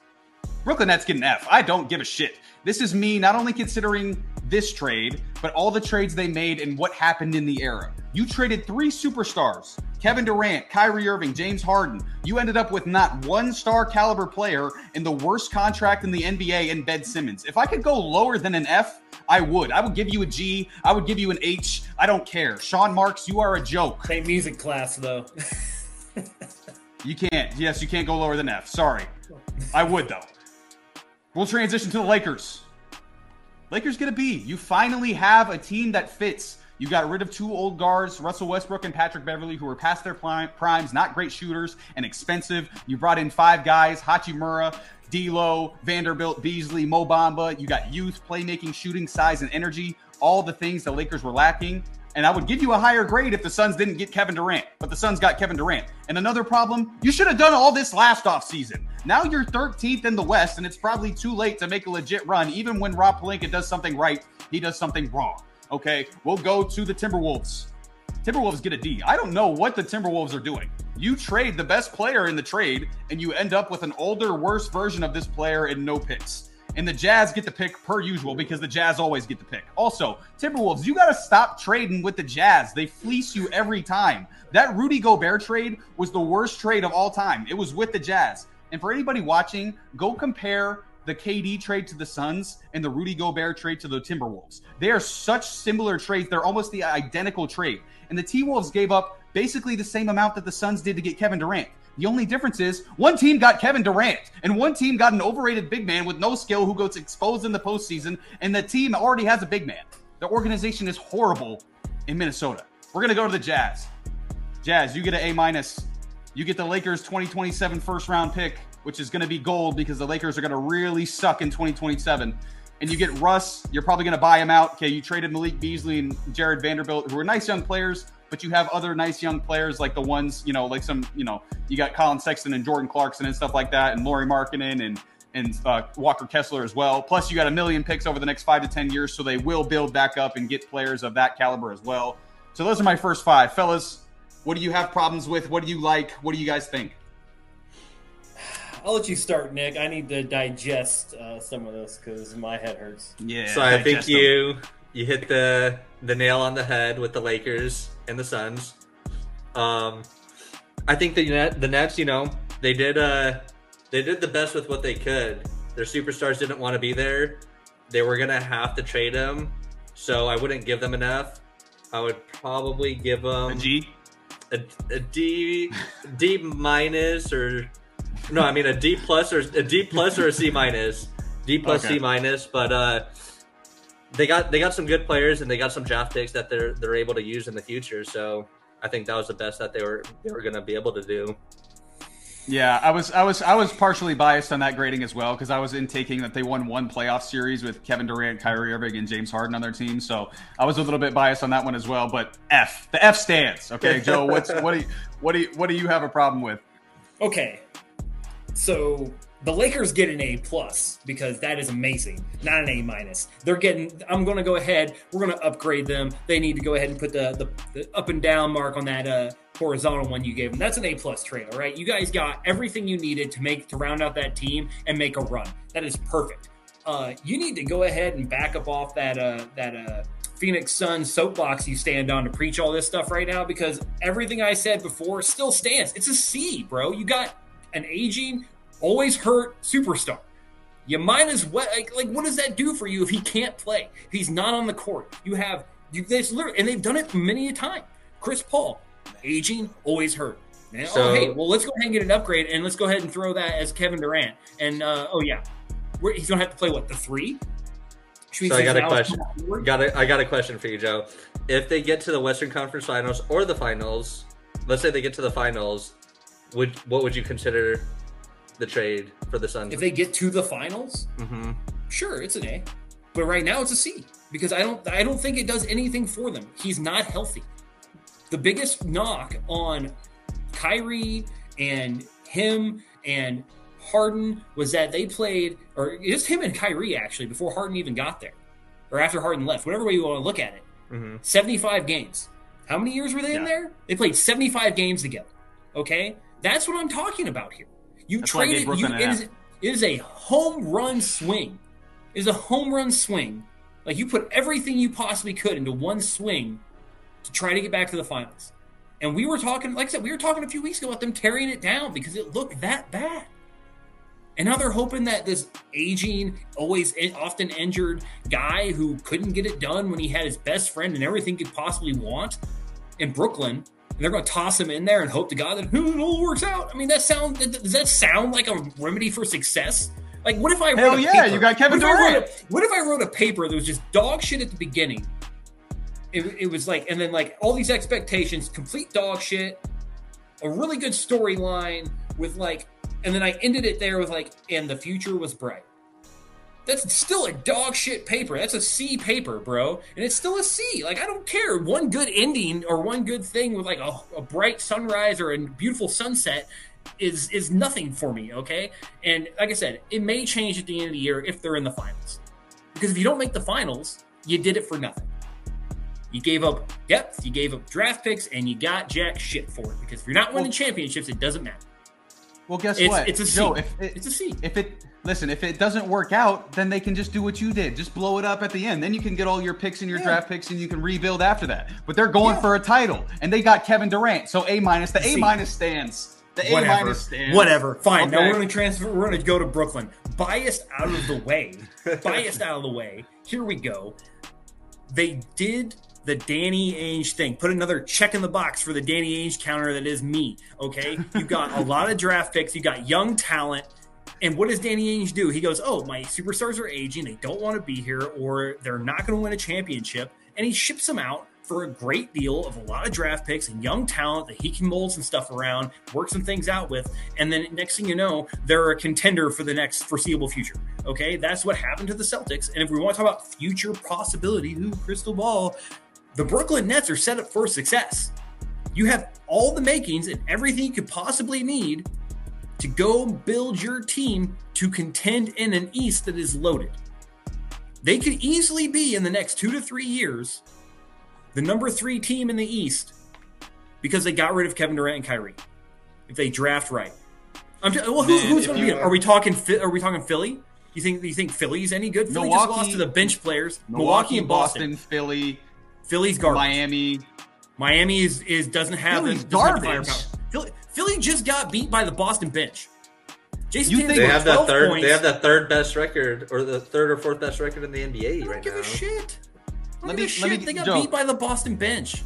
Brooklyn Nets get an F. I don't give a shit. This is me not only considering this trade, but all the trades they made and what happened in the era. You traded three superstars Kevin Durant, Kyrie Irving, James Harden. You ended up with not one star caliber player in the worst contract in the NBA in Ben Simmons. If I could go lower than an F, I would. I would give you a G. I would give you an H. I don't care. Sean Marks, you are a joke. Same music class though. You can't. Yes, you can't go lower than F. Sorry. I would though. We'll transition to the Lakers. Lakers get a B. You finally have a team that fits. You got rid of two old guards, Russell Westbrook and Patrick Beverley, who were past their prime, primes, not great shooters and expensive. You brought in five guys: Hachimura, D'Lo, Vanderbilt, Beasley, Mo Bamba. You got youth, playmaking, shooting, size, and energy. All the things the Lakers were lacking. And I would give you a higher grade if the Suns didn't get Kevin Durant, but the Suns got Kevin Durant. And another problem, you should have done all this last offseason. Now you're 13th in the West, and it's probably too late to make a legit run. Even when Rob Pelinka does something right, he does something wrong. Okay, we'll go to the Timberwolves. Timberwolves get a D. I don't know what the Timberwolves are doing. You trade the best player in the trade, and you end up with an older, worse version of this player and no picks. And the Jazz get the pick per usual because the Jazz always get the pick. Also, Timberwolves, you got to stop trading with the Jazz. They fleece you every time. That Rudy Gobert trade was the worst trade of all time. It was with the Jazz. And for anybody watching, go compare the KD trade to the Suns and the Rudy Gobert trade to the Timberwolves. They are such similar trades. They're almost the identical trade. And the T Wolves gave up basically the same amount that the Suns did to get Kevin Durant. The only difference is one team got Kevin Durant, and one team got an overrated big man with no skill who gets exposed in the postseason, and the team already has a big man. The organization is horrible in Minnesota. We're gonna go to the Jazz. Jazz, you get an A minus. You get the Lakers 2027 first round pick, which is to be gold because the Lakers are to really suck in 2027. And you get Russ, you're probably going to buy him out. Okay, you traded Malik Beasley and Jarred Vanderbilt, who are nice young players, but you have other nice young players like the ones, you know, like some, you know, you got Collin Sexton and Jordan Clarkson and stuff like that, and Lauri Markkanen and and uh, Walker Kessler as well. Plus, you got a million picks over the next five to ten years, so they will build back up and get players of that caliber as well. So those are my first five, fellas. What do you have problems with? What do you like? What do you guys think? I'll let you start, Nick. I need to digest uh, some of this because my head hurts. Yeah. so I think them. you you hit the the nail on the head with the Lakers and the Suns. Um, I think the net the Nets, you know, they did uh they did the best with what they could. Their superstars didn't want to be there. They were gonna have to trade them, so I wouldn't give them enough. I would probably give them a G. a, a D D minus or no, I mean a D plus or a D plus or a C minus. D plus Okay. C minus, but uh they got they got some good players and they got some draft picks that they're they're able to use in the future. So I think that was the best that they were they were gonna be able to do. Yeah, I was, I was, I was partially biased on that grading as well because I was in taking that they won one playoff series with Kevin Durant, Kyrie Irving, and James Harden on their team. So I was a little bit biased on that one as well. But F, the F stands. Okay, Joe, what's what do you, what do you, what do you have a problem with? Okay, so the Lakers get an A plus because that is amazing, not an A minus. They're getting. I'm going to go ahead. We're going to upgrade them. They need to go ahead and put the the, the up and down mark on that uh, horizontal one you gave them. That's an A plus. All right, you guys got everything you needed to make to round out that team and make a run. That is perfect. Uh, you need to go ahead and back up off that uh, that uh, Phoenix Suns soapbox you stand on to preach all this stuff right now because everything I said before still stands. It's a C, bro. You got an aging always hurt superstar. You might as well like, like what does that do for you if he can't play? If he's not on the court. You have you this literally and they've done it many a time. Chris Paul, aging, always hurt. Oh, So- oh hey, well let's go ahead and get an upgrade and let's go ahead and throw that as Kevin Durant. And uh, oh yeah, We're, he's gonna have to play what the three. So I got a question. Got a, I got a question for you, Joe. If they get to the Western Conference Finals or the finals, let's say they get to the finals, would what would you consider the trade for the Suns? If they get to the finals, Mhm. sure, it's an A. But right now it's a C because I don't I don't think it does anything for them. He's not healthy. The biggest knock on Kyrie and him and Harden was that they played or just him and Kyrie actually before Harden even got there. Or after Harden left, whatever way you want to look at it. Mhm. 75 games. How many years were they in there? They played 75 games together. Okay? That's what I'm talking about here. You That's why I gave traded you, it is, it is a home run swing. It is a home run swing. Like you put everything you possibly could into one swing to try to get back to the finals. And we were talking, like I said, we were talking a few weeks ago about them tearing it down because it looked that bad. And now they're hoping that this aging, always often injured guy who couldn't get it done when he had his best friend and everything could possibly want in Brooklyn, they're going to toss him in there and hope to God that "Hmm, it all works out. I mean, that sound does that sound like a remedy for success? Like, what if I wrote Hell a yeah, paper- you got Kevin what if Durant. a- what if I wrote a paper that was just dog shit at the beginning? It, it was like, and then like all these expectations, complete dog shit, a really good storyline with like, and then I ended it there with like, and the future was bright. That's still a dog shit paper. That's a C paper, bro. And it's still a C. Like, I don't care. One good ending or one good thing with like a, a bright sunrise or a beautiful sunset is is nothing for me, okay? And like I said, it may change at the end of the year if they're in the finals. Because if you don't make the finals, you did it for nothing. You gave up depth, you gave up draft picks, and you got jack shit for it. Because if you're not winning Well- championships, it doesn't matter. Well, guess It's- what? it's a C. Joe, if it, It's a C. If it listen, if it doesn't work out, then they can just do what you did. Just blow it up at the end. Then you can get all your picks and your Yeah. draft picks, and you can rebuild after that. But they're going Yeah. for a title, and they got Kevin Durant. So A minus. The A minus stands. The A minus stands. Whatever. Fine. Now we're going to transfer. We're going to go to Brooklyn. Biased out of the way. Biased out of the way. Here we go. They did the Danny Ainge thing. Put another check in the box for the Danny Ainge counter that is me. Okay. You got a lot of draft picks. You got young talent. And what does Danny Ainge do? He goes, "Oh, my superstars are aging. They don't want to be here, or they're not going to win a championship." And he ships them out for a great deal of a lot of draft picks and young talent that he can mold some stuff around, work some things out with, and then next thing you know, they're a contender for the next foreseeable future. Okay, that's what happened to the Celtics. And if we want to talk about future possibility, ooh, crystal ball, the Brooklyn Nets are set up for success. You have all the makings and everything you could possibly need to go build your team to contend in an East that is loaded. They could easily be in the next two to three years the number three team in the East because they got rid of Kevin Durant and Kyrie. If they draft right, I'm just, well, who, Man, who's going to be? Are we talking? Are we talking Philly? You think? You think Philly's any good? Philly just Milwaukee- lost to the bench players. Milwaukee, and Boston, Philly, Philly's garbage. Miami. Miami is, is doesn't have Philly's the, doesn't have the garbage. firepower. Philly, Philly just got beat by the Boston bench. Jayson You Tatum think- They have the 12 third. points. They have the third best record, or the third or fourth best record in the NBA I don't right give now. a shit. Don't Let give me- a let me shit. They got Joe. beat by the Boston bench.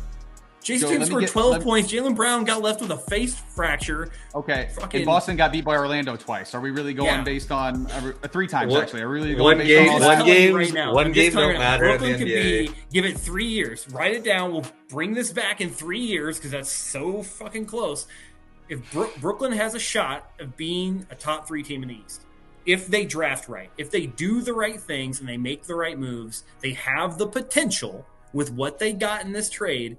Jayson Joe, Tatum scored get- 12 me- points. Jaylen Brown got left with a face fracture. Okay, Fucking- and Boston got beat by Orlando twice. Are we really going Yeah. based on uh, three times? One- actually, are we really going one based game- on all I'm that? one just telling you games- right now. one I'm game telling don't you now. matter in the Brooklyn could NBA. be. Give it three years. Write it down. We'll bring this back in three years because that's so fucking close. If Bro- Brooklyn has a shot of being a top three team in the East, if they draft right, if they do the right things and they make the right moves, they have the potential with what they got in this trade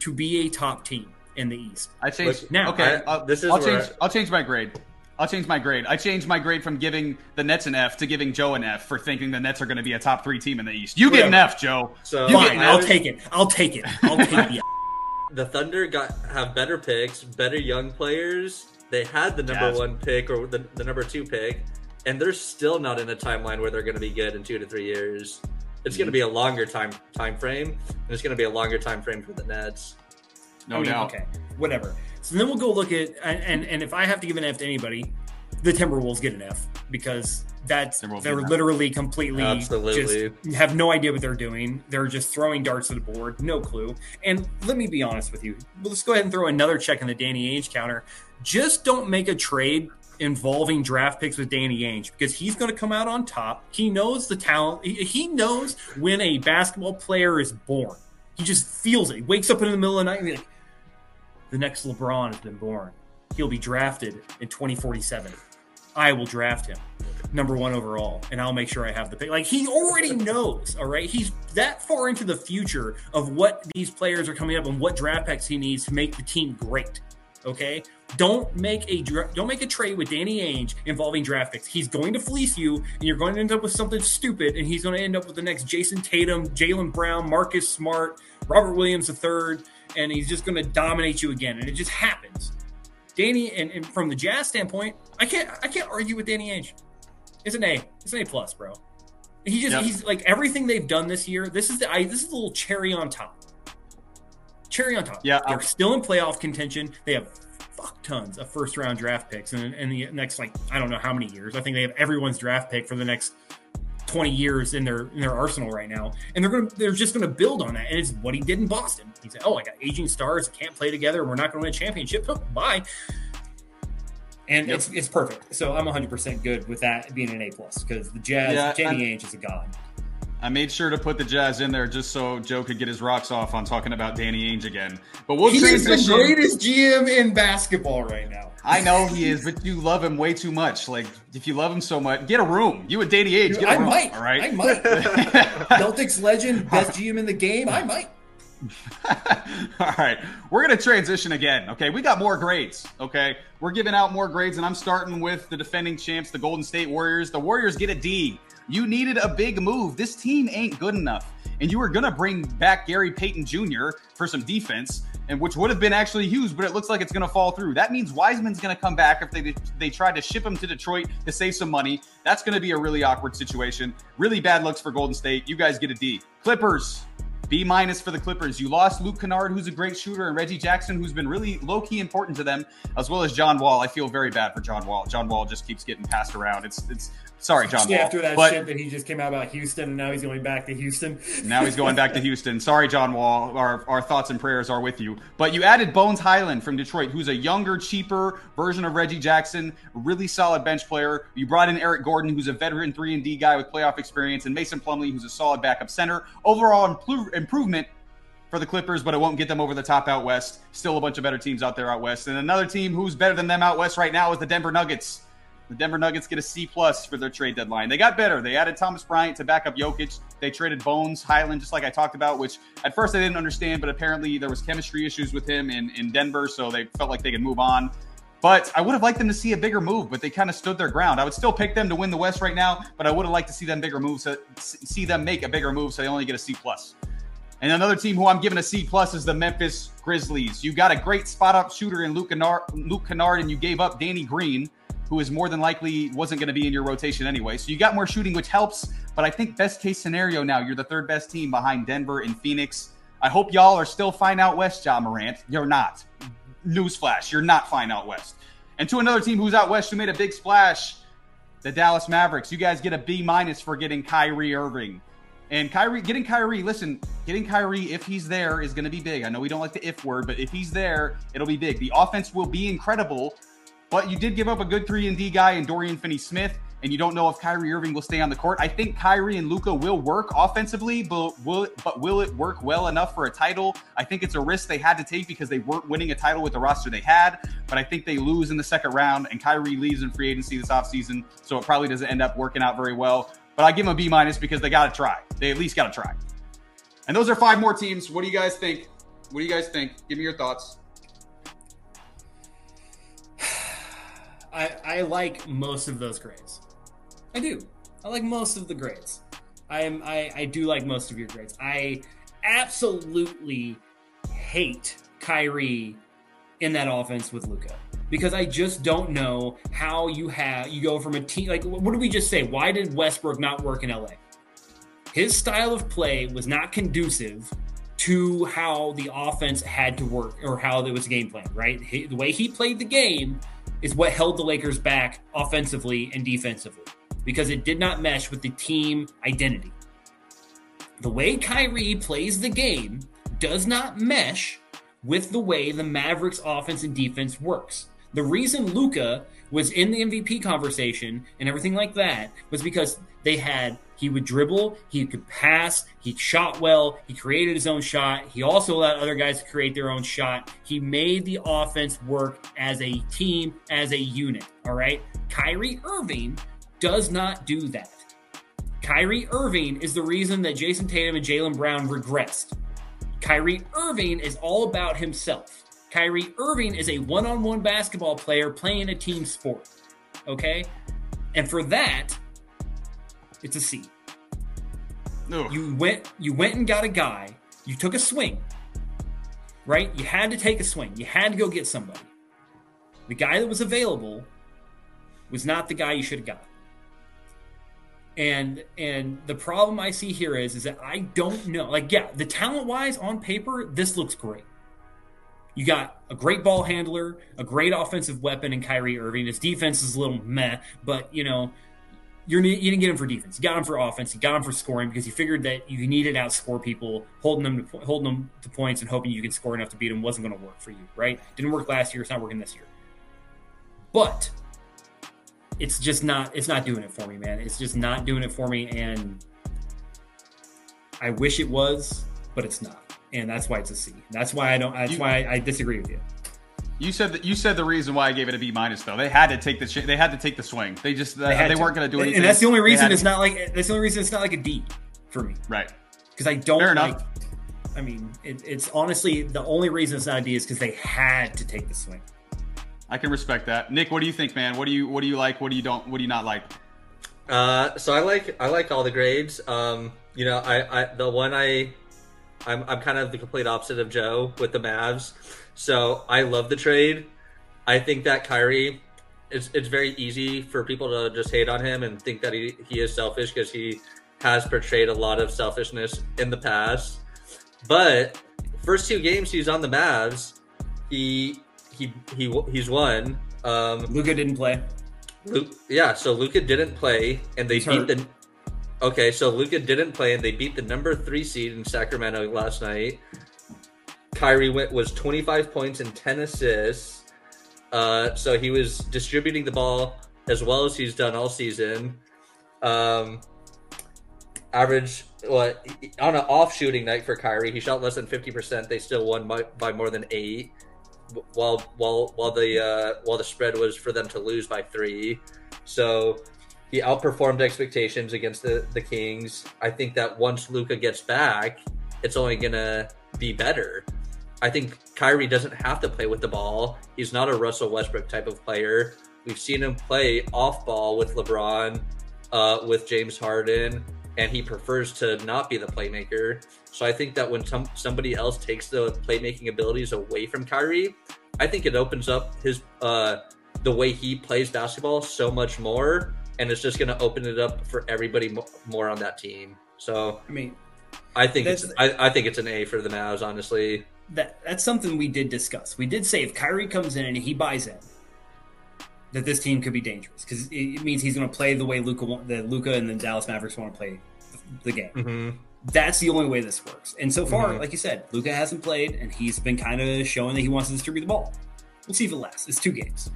to be a top team in the East. I changed. Now, okay, I- uh, this is I'll change. I- I'll change my grade. I'll change my grade. I changed my grade from giving the Nets an F to giving Joe an F for thinking the Nets are going to be a top three team in the East. You get an F, Joe. So You get Fine, an I'll take it. I'll take it. I'll take the. the Thunder got have better picks, better young players. They had the number Jazz. one pick or the, the number two pick, and they're still not in a timeline where they're going to be good in two to three years. It's going to mm-hmm. be a longer time time frame, and it's going to be a longer time frame for the Nets. No I mean, doubt. Okay, whatever. So then we'll go look at and, and and if I have to give an F to anybody, the Timberwolves get an F because that's they're get an F. literally completely Absolutely. just have no idea what they're doing. They're just throwing darts at the board, no clue. And let me be honest with you. Let's go ahead and throw another check on the Danny Ainge counter. Just don't make a trade involving draft picks with Danny Ainge because he's going to come out on top. He knows the talent. He, he knows when a basketball player is born. He just feels it. He wakes up in the middle of the night and be like, the next LeBron has been born. He'll be drafted in 2047. I will draft him number one overall, and I'll make sure I have the pick. Like he already knows, all right. He's that far into the future of what these players are coming up and what draft picks he needs to make the team great. Okay, don't make a don't make a trade with Danny Ainge involving draft picks. He's going to fleece you, and you're going to end up with something stupid. And he's going to end up with the next Jayson Tatum, Jaylen Brown, Marcus Smart, Robert Williams III, and he's just going to dominate you again. And it just happens. Danny, and, and from the Jazz standpoint, I can't I can't argue with Danny Ainge. It's an A. It's an A plus, bro. He just Yep. he's like everything they've done this year. This is the I, this is the little cherry on top. Cherry on top. Yeah, they're I'll- still in playoff contention. They have fuck tons of first round draft picks, and in the next like I don't know how many years. I think they have everyone's draft pick for the next twenty years in their in their arsenal right now, and they're gonna they're just gonna build on that. And it's what he did in Boston. He said, "Oh, I got aging stars can't play together. We're not going to win a championship. Bye." And Yep. it's, it's perfect. So I'm 100% good with that being an A plus because the Jazz, Yeah, Danny Ainge is a god. I made sure to put the Jazz in there just so Joe could get his rocks off on talking about Danny Ainge again. But we'll He is the transition. greatest GM in basketball right now. I know he is, but you love him way too much. Like, if you love him so much, get a room. You and Danny Ainge, get a I room. I might. All right. I might. Celtics legend, best GM in the game. I might. All right, we're gonna transition again. Okay, we got more grades. Okay, we're giving out more grades, and I'm starting with the defending champs, the Golden State Warriors. The Warriors get a D. You needed a big move. This team ain't good enough, and you were gonna bring back Gary Payton Jr. for some defense, and which would have been actually huge, but it looks like it's gonna fall through. That means Wiseman's gonna come back if they they tried to ship him to Detroit to save some money. That's gonna be a really awkward situation. Really bad looks for Golden State. You guys get a D. Clippers. B minus for the Clippers. You lost Luke Kennard, who's a great shooter, and Reggie Jackson, who's been really low key important to them, as well as John Wall. I feel very bad for John Wall. John Wall just keeps getting passed around. It's it's sorry, John Wall. after that but shit that he just came out about Houston, and now he's going back to Houston. now he's going back to Houston. Sorry, John Wall. Our, our thoughts and prayers are with you. But you added Bones Hyland from Detroit, who's a younger, cheaper version of Reggie Jackson, really solid bench player. You brought in Eric Gordon, who's a veteran 3 and D guy with playoff experience, and Mason Plumlee, who's a solid backup center. Overall impro- improvement for the Clippers, but it won't get them over the top out west. Still a bunch of better teams out there out west. And another team who's better than them out west right now is the Denver Nuggets. The Denver Nuggets get a C plus for their trade deadline. They got better. They added Thomas Bryant to back up Jokic. They traded Bones Hyland, just like I talked about, which at first I didn't understand, but apparently there was chemistry issues with him in, in Denver, so they felt like they could move on. But I would have liked them to see a bigger move, but they kind of stood their ground. I would still pick them to win the West right now, but I would have liked to see them bigger moves, uh, so, see them make a bigger move, so they only get a C plus. And another team who I'm giving a C plus is the Memphis Grizzlies. You got a great spot up shooter in Luke Kennard, Luke Kennard, and you gave up Danny Green, who is more than likely wasn't going to be in your rotation anyway. So you got more shooting, which helps. But I think best case scenario now, you're the third best team behind Denver and Phoenix. I hope y'all are still fine out west, Ja Morant. You're not. Newsflash, you're not fine out west. And to another team who's out west who made a big splash, the Dallas Mavericks. You guys get a B minus for getting Kyrie Irving. And Kyrie, getting Kyrie, listen, getting Kyrie, if he's there, is going to be big. I know we don't like the if word, but if he's there, it'll be big. The offense will be incredible, but you did give up a good 3 and D guy in Dorian Finney Smith, and you don't know if Kyrie Irving will stay on the court. I think Kyrie and Luka will work offensively, but will, but will it work well enough for a title? I think it's a risk they had to take because they weren't winning a title with the roster they had, but I think they lose in the second round, and Kyrie leaves in free agency this offseason, so it probably doesn't end up working out very well. But I give them a B minus because they got to try. They at least got to try. And those are five more teams. What do you guys think? What do you guys think? Give me your thoughts. I, I like most of those grades. I do. I like most of the grades. I am I, I do like most of your grades. I absolutely hate Kyrie in that offense with Luka because I just don't know how you have you go from a team like what did we just say? Why did Westbrook not work in LA? His style of play was not conducive to how the offense had to work or how it was game plan, right? He, the way he played the game is what held the Lakers back offensively and defensively because it did not mesh with the team identity. The way Kyrie plays the game does not mesh with the way the Mavericks offense and defense works. The reason Luka was in the MVP conversation and everything like that was because they had he would dribble, he could pass, he shot well, he created his own shot. He also allowed other guys to create their own shot. He made the offense work as a team, as a unit. All right. Kyrie Irving does not do that. Kyrie Irving is the reason that Jayson Tatum and Jaylen Brown regressed. Kyrie Irving is all about himself. Kyrie Irving is a one on one basketball player playing a team sport. Okay? And for that, it's a C. Ugh. You went you went and got a guy, you took a swing. Right? You had to take a swing. You had to go get somebody. The guy that was available was not the guy you should have got. And and the problem I see here is is that I don't know. Like yeah, the talent wise on paper, this looks great. You got a great ball handler, a great offensive weapon in Kyrie Irving. His defense is a little meh, but you know, you're, you didn't get him for defense. You got him for offense. You got him for scoring because you figured that you needed to outscore people, holding them to holding them to points and hoping you could score enough to beat them wasn't going to work for you, right? Didn't work last year. It's not working this year. But it's just not. It's not doing it for me, man. It's just not doing it for me, and I wish it was, but it's not, and that's why it's a C. That's why I don't. That's You- why I, I disagree with you. You said that you said the reason why I gave it a B minus though. They had to take the sh- they had to take the swing. They just they, had weren't going to do anything. and that's the only reason it's to- not like. That's the only reason it's not like a D for me. right. because I don't Fair like. enough. I mean, it, it's honestly the only reason it's not a D is because they had to take the swing. I can respect that. Nick, what do you think, man? What do you what do you like? What do you don't? What do you not like? Uh, so I like I like all the grades. Um, you know, I, I the one I I'm I'm kind of the complete opposite of Joe with the Mavs. So I love the trade. I think that Kyrie it's it's very easy for people to just hate on him and think that he, he is selfish because he has portrayed a lot of selfishness in the past. But first two games he's on the Mavs, he he he he's won. Um, Luka didn't play. Luke, yeah, so Luka didn't play, and they He's beat hurt. the. Okay, so Luka didn't play, and they beat the number three seed in Sacramento last night. Kyrie went was 25 points and 10 assists. Uh, so he was distributing the ball as well as he's done all season. Um, average what on an off shooting night for Kyrie, he shot less than 50%. They still won by, by more than eight while while while the uh, while the spread was for them to lose by three. So he outperformed expectations against the the Kings. I think that once Luka gets back, it's only gonna be better. I think Kyrie doesn't have to play with the ball. He's not a Russell Westbrook type of player. We've seen him play off ball with LeBron, uh, with James Harden, and he prefers to not be the playmaker. So I think that when some somebody else takes the playmaking abilities away from Kyrie, I think it opens up his uh, the way he plays basketball so much more, and it's just going to open it up for everybody mo- more on that team. So I mean, I think it's I, I think it's an A for the Mavs, honestly. That that's something we did discuss. We did say if Kyrie comes in and he buys in, that this team could be dangerous because it, means he's going to play the way Luka the Luka and the Dallas Mavericks want to play the game. Mm-hmm. That's the only way this works. And so far, Mhm. like you said, Luka hasn't played, and he's been kind of showing that he wants to distribute the ball. We'll see if it lasts. It's two games.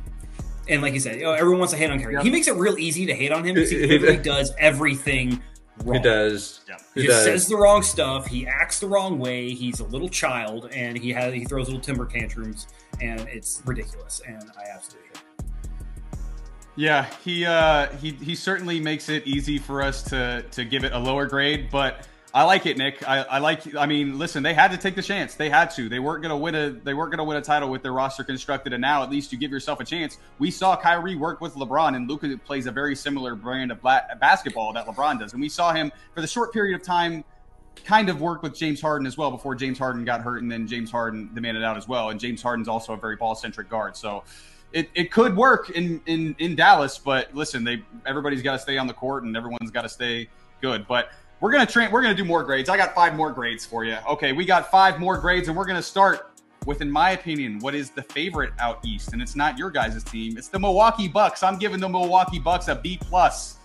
And like you said, everyone wants to hate on Kyrie. Yeah. He makes it real easy to hate on him because he He- literally does everything wrong. He does. Yeah. He He does. says the wrong stuff. He acts the wrong way. He's a little child, and he has he throws little timber tantrums, and it's ridiculous. And I absolutely hate it. Yeah, he uh, he he certainly makes it easy for us to to give it a lower grade, but I like it, Nick. I, I, like. I mean, listen, they had to take the chance. They had to. They weren't to win a. They weren't to win a title with their roster constructed, and now at least you give yourself a chance. We saw Kyrie work with LeBron, and Luka plays a very similar brand of basketball that LeBron does, and we saw him for the short period of time kind of work with James Harden as well before James Harden got hurt, and then James Harden demanded out as well. And James Harden's also a very ball centric guard, so it, it could work in, in in Dallas. But listen, they everybody's got to stay on the court, and everyone's got to stay good. But we're gonna train. We're gonna do more grades. I got five more grades for you. Okay, we got five more grades, and we're gonna start with, in my opinion, what is the favorite out east, and it's not your guys' team. It's the Milwaukee Bucks. I'm giving the Milwaukee Bucks a B plus.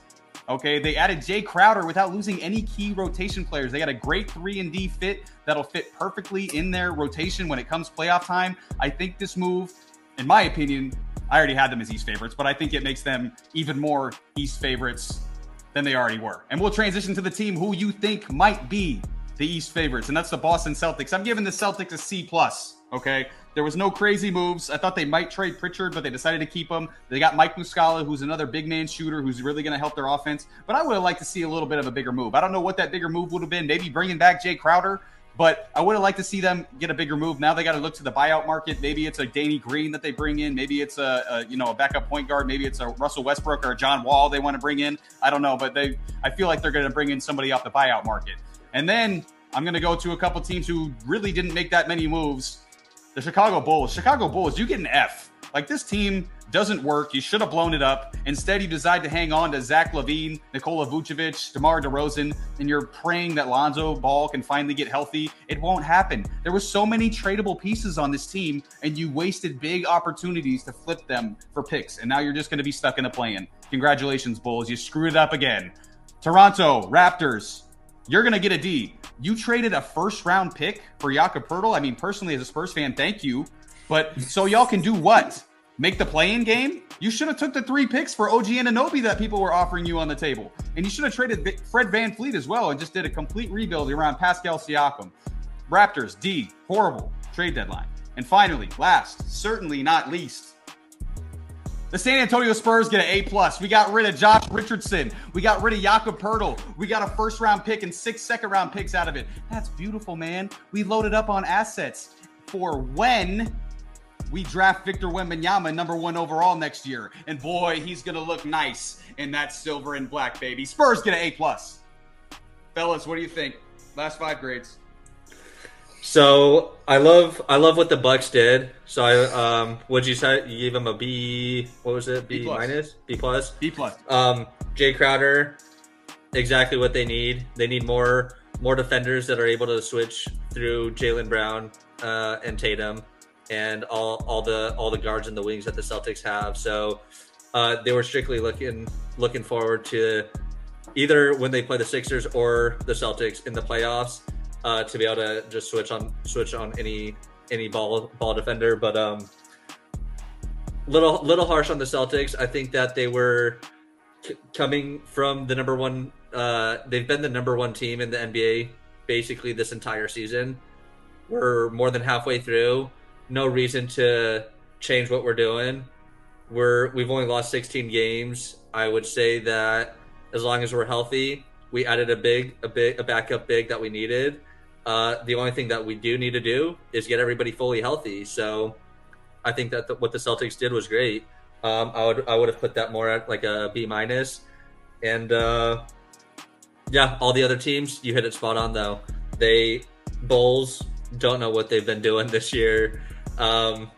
Okay, they added Jae Crowder without losing any key rotation players. They got a great three and D fit that'll fit perfectly in their rotation when it comes playoff time. I think this move, in my opinion, I already had them as East favorites, but I think it makes them even more East favorites than they already were. And we'll transition to the team who you think might be the East favorites, and that's the Boston Celtics. I'm giving the Celtics a C plus. Okay, there was no crazy moves. I thought they might trade Pritchard, but they decided to keep him. They got Mike Muscala, who's another big man shooter, who's really going to help their offense. But I would have liked to see a little bit of a bigger move. I don't know what that bigger move would have been. Maybe bringing back Jae Crowder. But I would have liked to see them get a bigger move. Now they got to look to the buyout market. Maybe it's a Danny Green that they bring in. Maybe it's a, a, you know a backup point guard. Maybe it's a Russell Westbrook or a John Wall they want to bring in. I don't know, but they I feel like they're going to bring in somebody off the buyout market. And then I'm going to go to a couple teams who really didn't make that many moves. The Chicago Bulls. Chicago Bulls, you get an F. Like this team doesn't work. You should have blown it up. Instead, you decide to hang on to Zach LaVine, Nikola Vucevic, DeMar DeRozan, and you're praying that Lonzo Ball can finally get healthy. It won't happen. There were so many tradable pieces on this team, and you wasted big opportunities to flip them for picks. And now you're just going to be stuck in a play-in. Congratulations, Bulls. You screwed it up again. Toronto Raptors. You're going to get a D. You traded a first round pick for Jakob Poeltl. I mean, personally, as a Spurs fan, thank you. But so y'all can do what? make the play-in game, you should have took the three picks for OG Anunoby that people were offering you on the table. And you should have traded Fred VanVleet as well and just did a complete rebuild around Pascal Siakam. Raptors, D, horrible trade deadline. And finally, last, certainly not least, the San Antonio Spurs get an A plus. We got rid of Josh Richardson. We got rid of Jakob Poeltl. We got a first round pick and six second round picks out of it. That's beautiful, man. We loaded up on assets for when we draft Victor Wembanyama number one overall next year, and boy, he's gonna look nice in that silver and black, baby. Spurs get an A plus. Fellas, what do you think? Last five grades. So I love I love what the Bucks did. So I um what'd you say? You gave them a B what was it? B, B minus? B plus? B plus. Um Jae Crowder, exactly what they need. They need more more defenders that are able to switch through Jaylen Brown uh, and Tatum and all, all the all the guards and the wings that the Celtics have. So uh, they were strictly looking looking forward to either when they play the Sixers or the Celtics in the playoffs uh, to be able to just switch on switch on any any ball ball defender. But um, little little harsh on the Celtics. I think that they were c- coming from the number one. Uh, they've been the number one team in the NBA basically this entire season. We're more than halfway through no reason to change what we're doing. We're we've only lost 16 games. I would say that as long as we're healthy, we added a big a big a backup big that we needed. Uh, the only thing that we do need to do is get everybody fully healthy. So I think that the, what the Celtics did was great. Um, I would I would have put that more at like a B minus, and uh, yeah, all the other teams you hit it spot on though. They Bulls don't know what they've been doing this year. Um,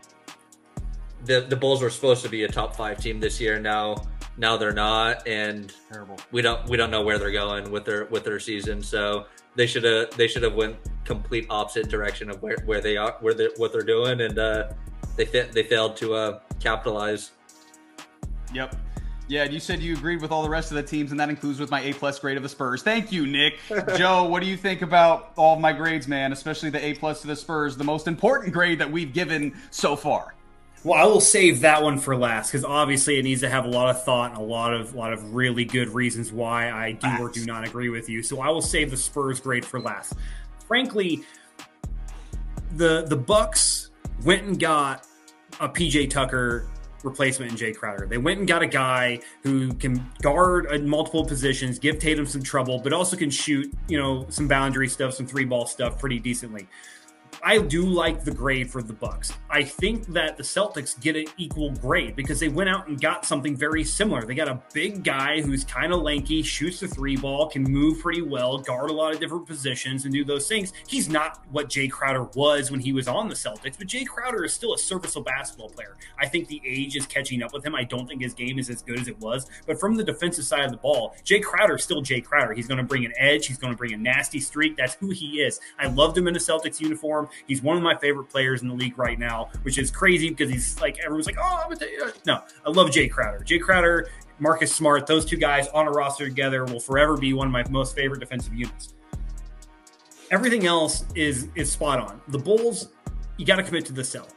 the the Bulls were supposed to be a top five team this year. Now now they're not, and terrible. We don't we don't know where they're going with their with their season. So they should have they should have went complete opposite direction of where, where they are where they what they're doing, and uh, they fit they failed to uh, capitalize. Yep. Yeah, you said you agreed with all the rest of the teams, and that includes with my A plus grade of the Spurs. Thank you, Nick. Joe, what do you think about all of my grades, man? Especially the A plus to the Spurs, the most important grade that we've given so far. Well, I will save that one for last because obviously it needs to have a lot of thought and a lot of lot of really good reasons why I do Facts. or do not agree with you. So I will save the Spurs grade for last. Frankly, the the Bucks went and got a PJ Tucker replacement in Jae Crowder. They went and got a guy who can guard at multiple positions, give Tatum some trouble, but also can shoot, you know, some boundary stuff, some three ball stuff pretty decently. I do like the grade for the Bucks. I think that the Celtics get an equal grade because they went out and got something very similar. They got a big guy who's kind of lanky, shoots the three ball, can move pretty well, guard a lot of different positions, and do those things. He's not what Jae Crowder was when he was on the Celtics, but Jae Crowder is still a serviceable basketball player. I think the age is catching up with him. I don't think his game is as good as it was, but from the defensive side of the ball, Jae Crowder is still Jae Crowder. He's going to bring an edge. He's going to bring a nasty streak. That's who he is. I loved him in a Celtics uniform. He's one of my favorite players in the league right now, which is crazy because he's like everyone's like, oh, I'm a no. I love Jae Crowder. Jae Crowder, Marcus Smart, those two guys on a roster together will forever be one of my most favorite defensive units. Everything else is is spot on. The Bulls, you got to commit to the sell.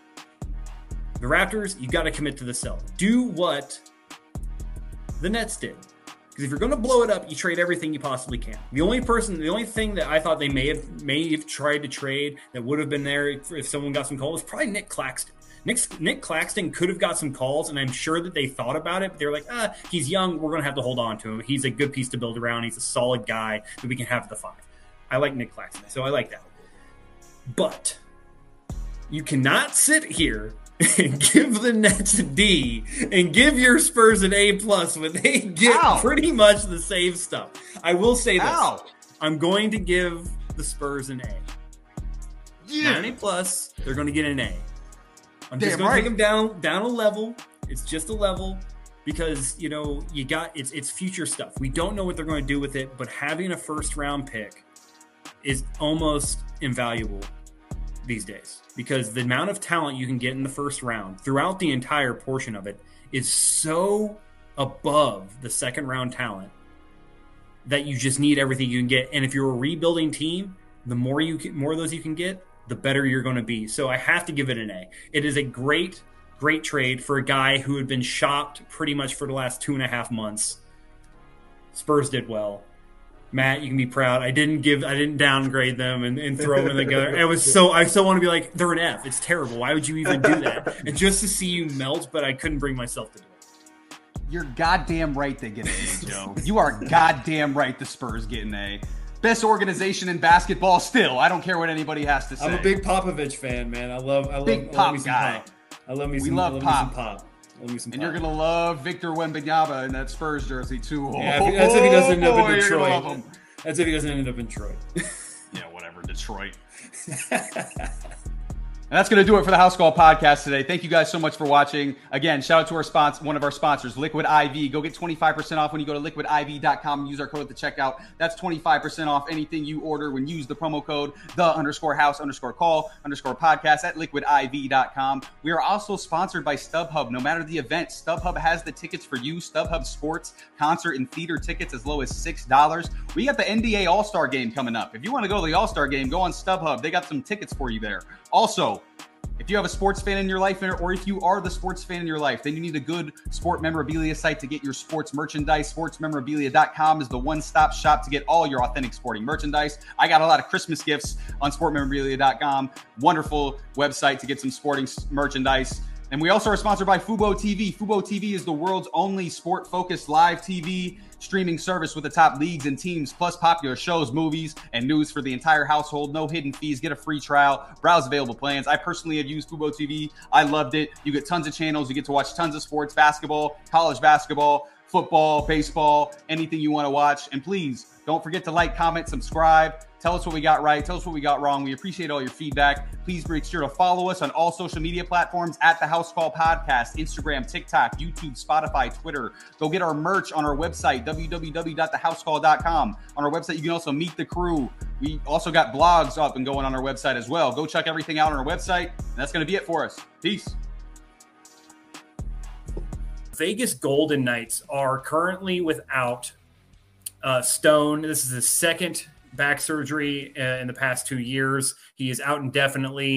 The Raptors, you got to commit to the sell. Do what the Nets did. Because if you're going to blow it up, you trade everything you possibly can. The only person, the only thing that I thought they may have may have tried to trade that would have been there if, someone got some calls probably Nick Claxton. Nick, Nick Claxton could have got some calls, and I'm sure that they thought about it, but they're like, ah, he's young. We're going to have to hold on to him. He's a good piece to build around. He's a solid guy that we can have the five. I like Nick Claxton, so I like that. But you cannot sit here give the Nets a D and give your Spurs an A plus when they get Ow. pretty much the same stuff. I will say this. Ow. I'm going to give the Spurs an A. Yeah. Not an A plus. They're going to get an A. I'm Damn just going right. to take them down down a level. It's just a level because you know you got it's it's future stuff. We don't know what they're going to do with it, but having a first round pick is almost invaluable these days because the amount of talent you can get in the first round throughout the entire portion of it is so above the second round talent that you just need everything you can get. And if you're a rebuilding team, the more you can, more of those you can get, the better you're going to be. So I have to give it an A. It is a great, great trade for a guy who had been shopped pretty much for the last two and a half months. Spurs did well. Matt, you can be proud. I didn't give, I didn't downgrade them and, and throw them in the gutter. It was so, I still want to be like, they're an F. It's terrible. Why would you even do that? And just to see you melt, but I couldn't bring myself to do it. You're goddamn right they get an A, Joe. You are goddamn right the Spurs get an A. Best organization in basketball still. I don't care what anybody has to say. I'm a big Popovich fan, man. I love, I love, big I love me some guy. pop. I love me we some, love, love pop. Me some pop and you're gonna love Victor Wembanyama in that Spurs jersey too. Yeah, that's if he doesn't end up in oh, Detroit. That's if he doesn't end up in Detroit. yeah, whatever, Detroit. And that's going to do it for the House Call podcast today. Thank you guys so much for watching. Again, shout out to our sponsor, one of our sponsors, Liquid IV. Go get 25% off when you go to liquidiv.com and use our code at the checkout. That's 25% off anything you order when you use the promo code the underscore house underscore call underscore podcast at liquidiv.com. We are also sponsored by StubHub. No matter the event, StubHub has the tickets for you. StubHub sports, concert, and theater tickets as low as $6. We got the NBA All Star game coming up. If you want to go to the All Star game, go on StubHub. They got some tickets for you there. Also, if you have a sports fan in your life, or if you are the sports fan in your life, then you need a good sport memorabilia site to get your sports merchandise. Sportsmemorabilia.com is the one stop shop to get all your authentic sporting merchandise. I got a lot of Christmas gifts on sportmemorabilia.com. Wonderful website to get some sporting merchandise. And we also are sponsored by Fubo TV. Fubo TV is the world's only sport focused live TV streaming service with the top leagues and teams, plus popular shows, movies, and news for the entire household. No hidden fees. Get a free trial. Browse available plans. I personally have used Fubo TV. I loved it. You get tons of channels. You get to watch tons of sports, basketball, college basketball, football, baseball, anything you want to watch. And please don't forget to like, comment, subscribe. Tell us what we got right. Tell us what we got wrong. We appreciate all your feedback. Please make sure to follow us on all social media platforms at the House Call Podcast Instagram, TikTok, YouTube, Spotify, Twitter. Go get our merch on our website, www.thehousecall.com. On our website, you can also meet the crew. We also got blogs up and going on our website as well. Go check everything out on our website. And that's going to be it for us. Peace. Vegas Golden Knights are currently without uh, Stone. This is the second back surgery uh, in the past two years. He is out indefinitely.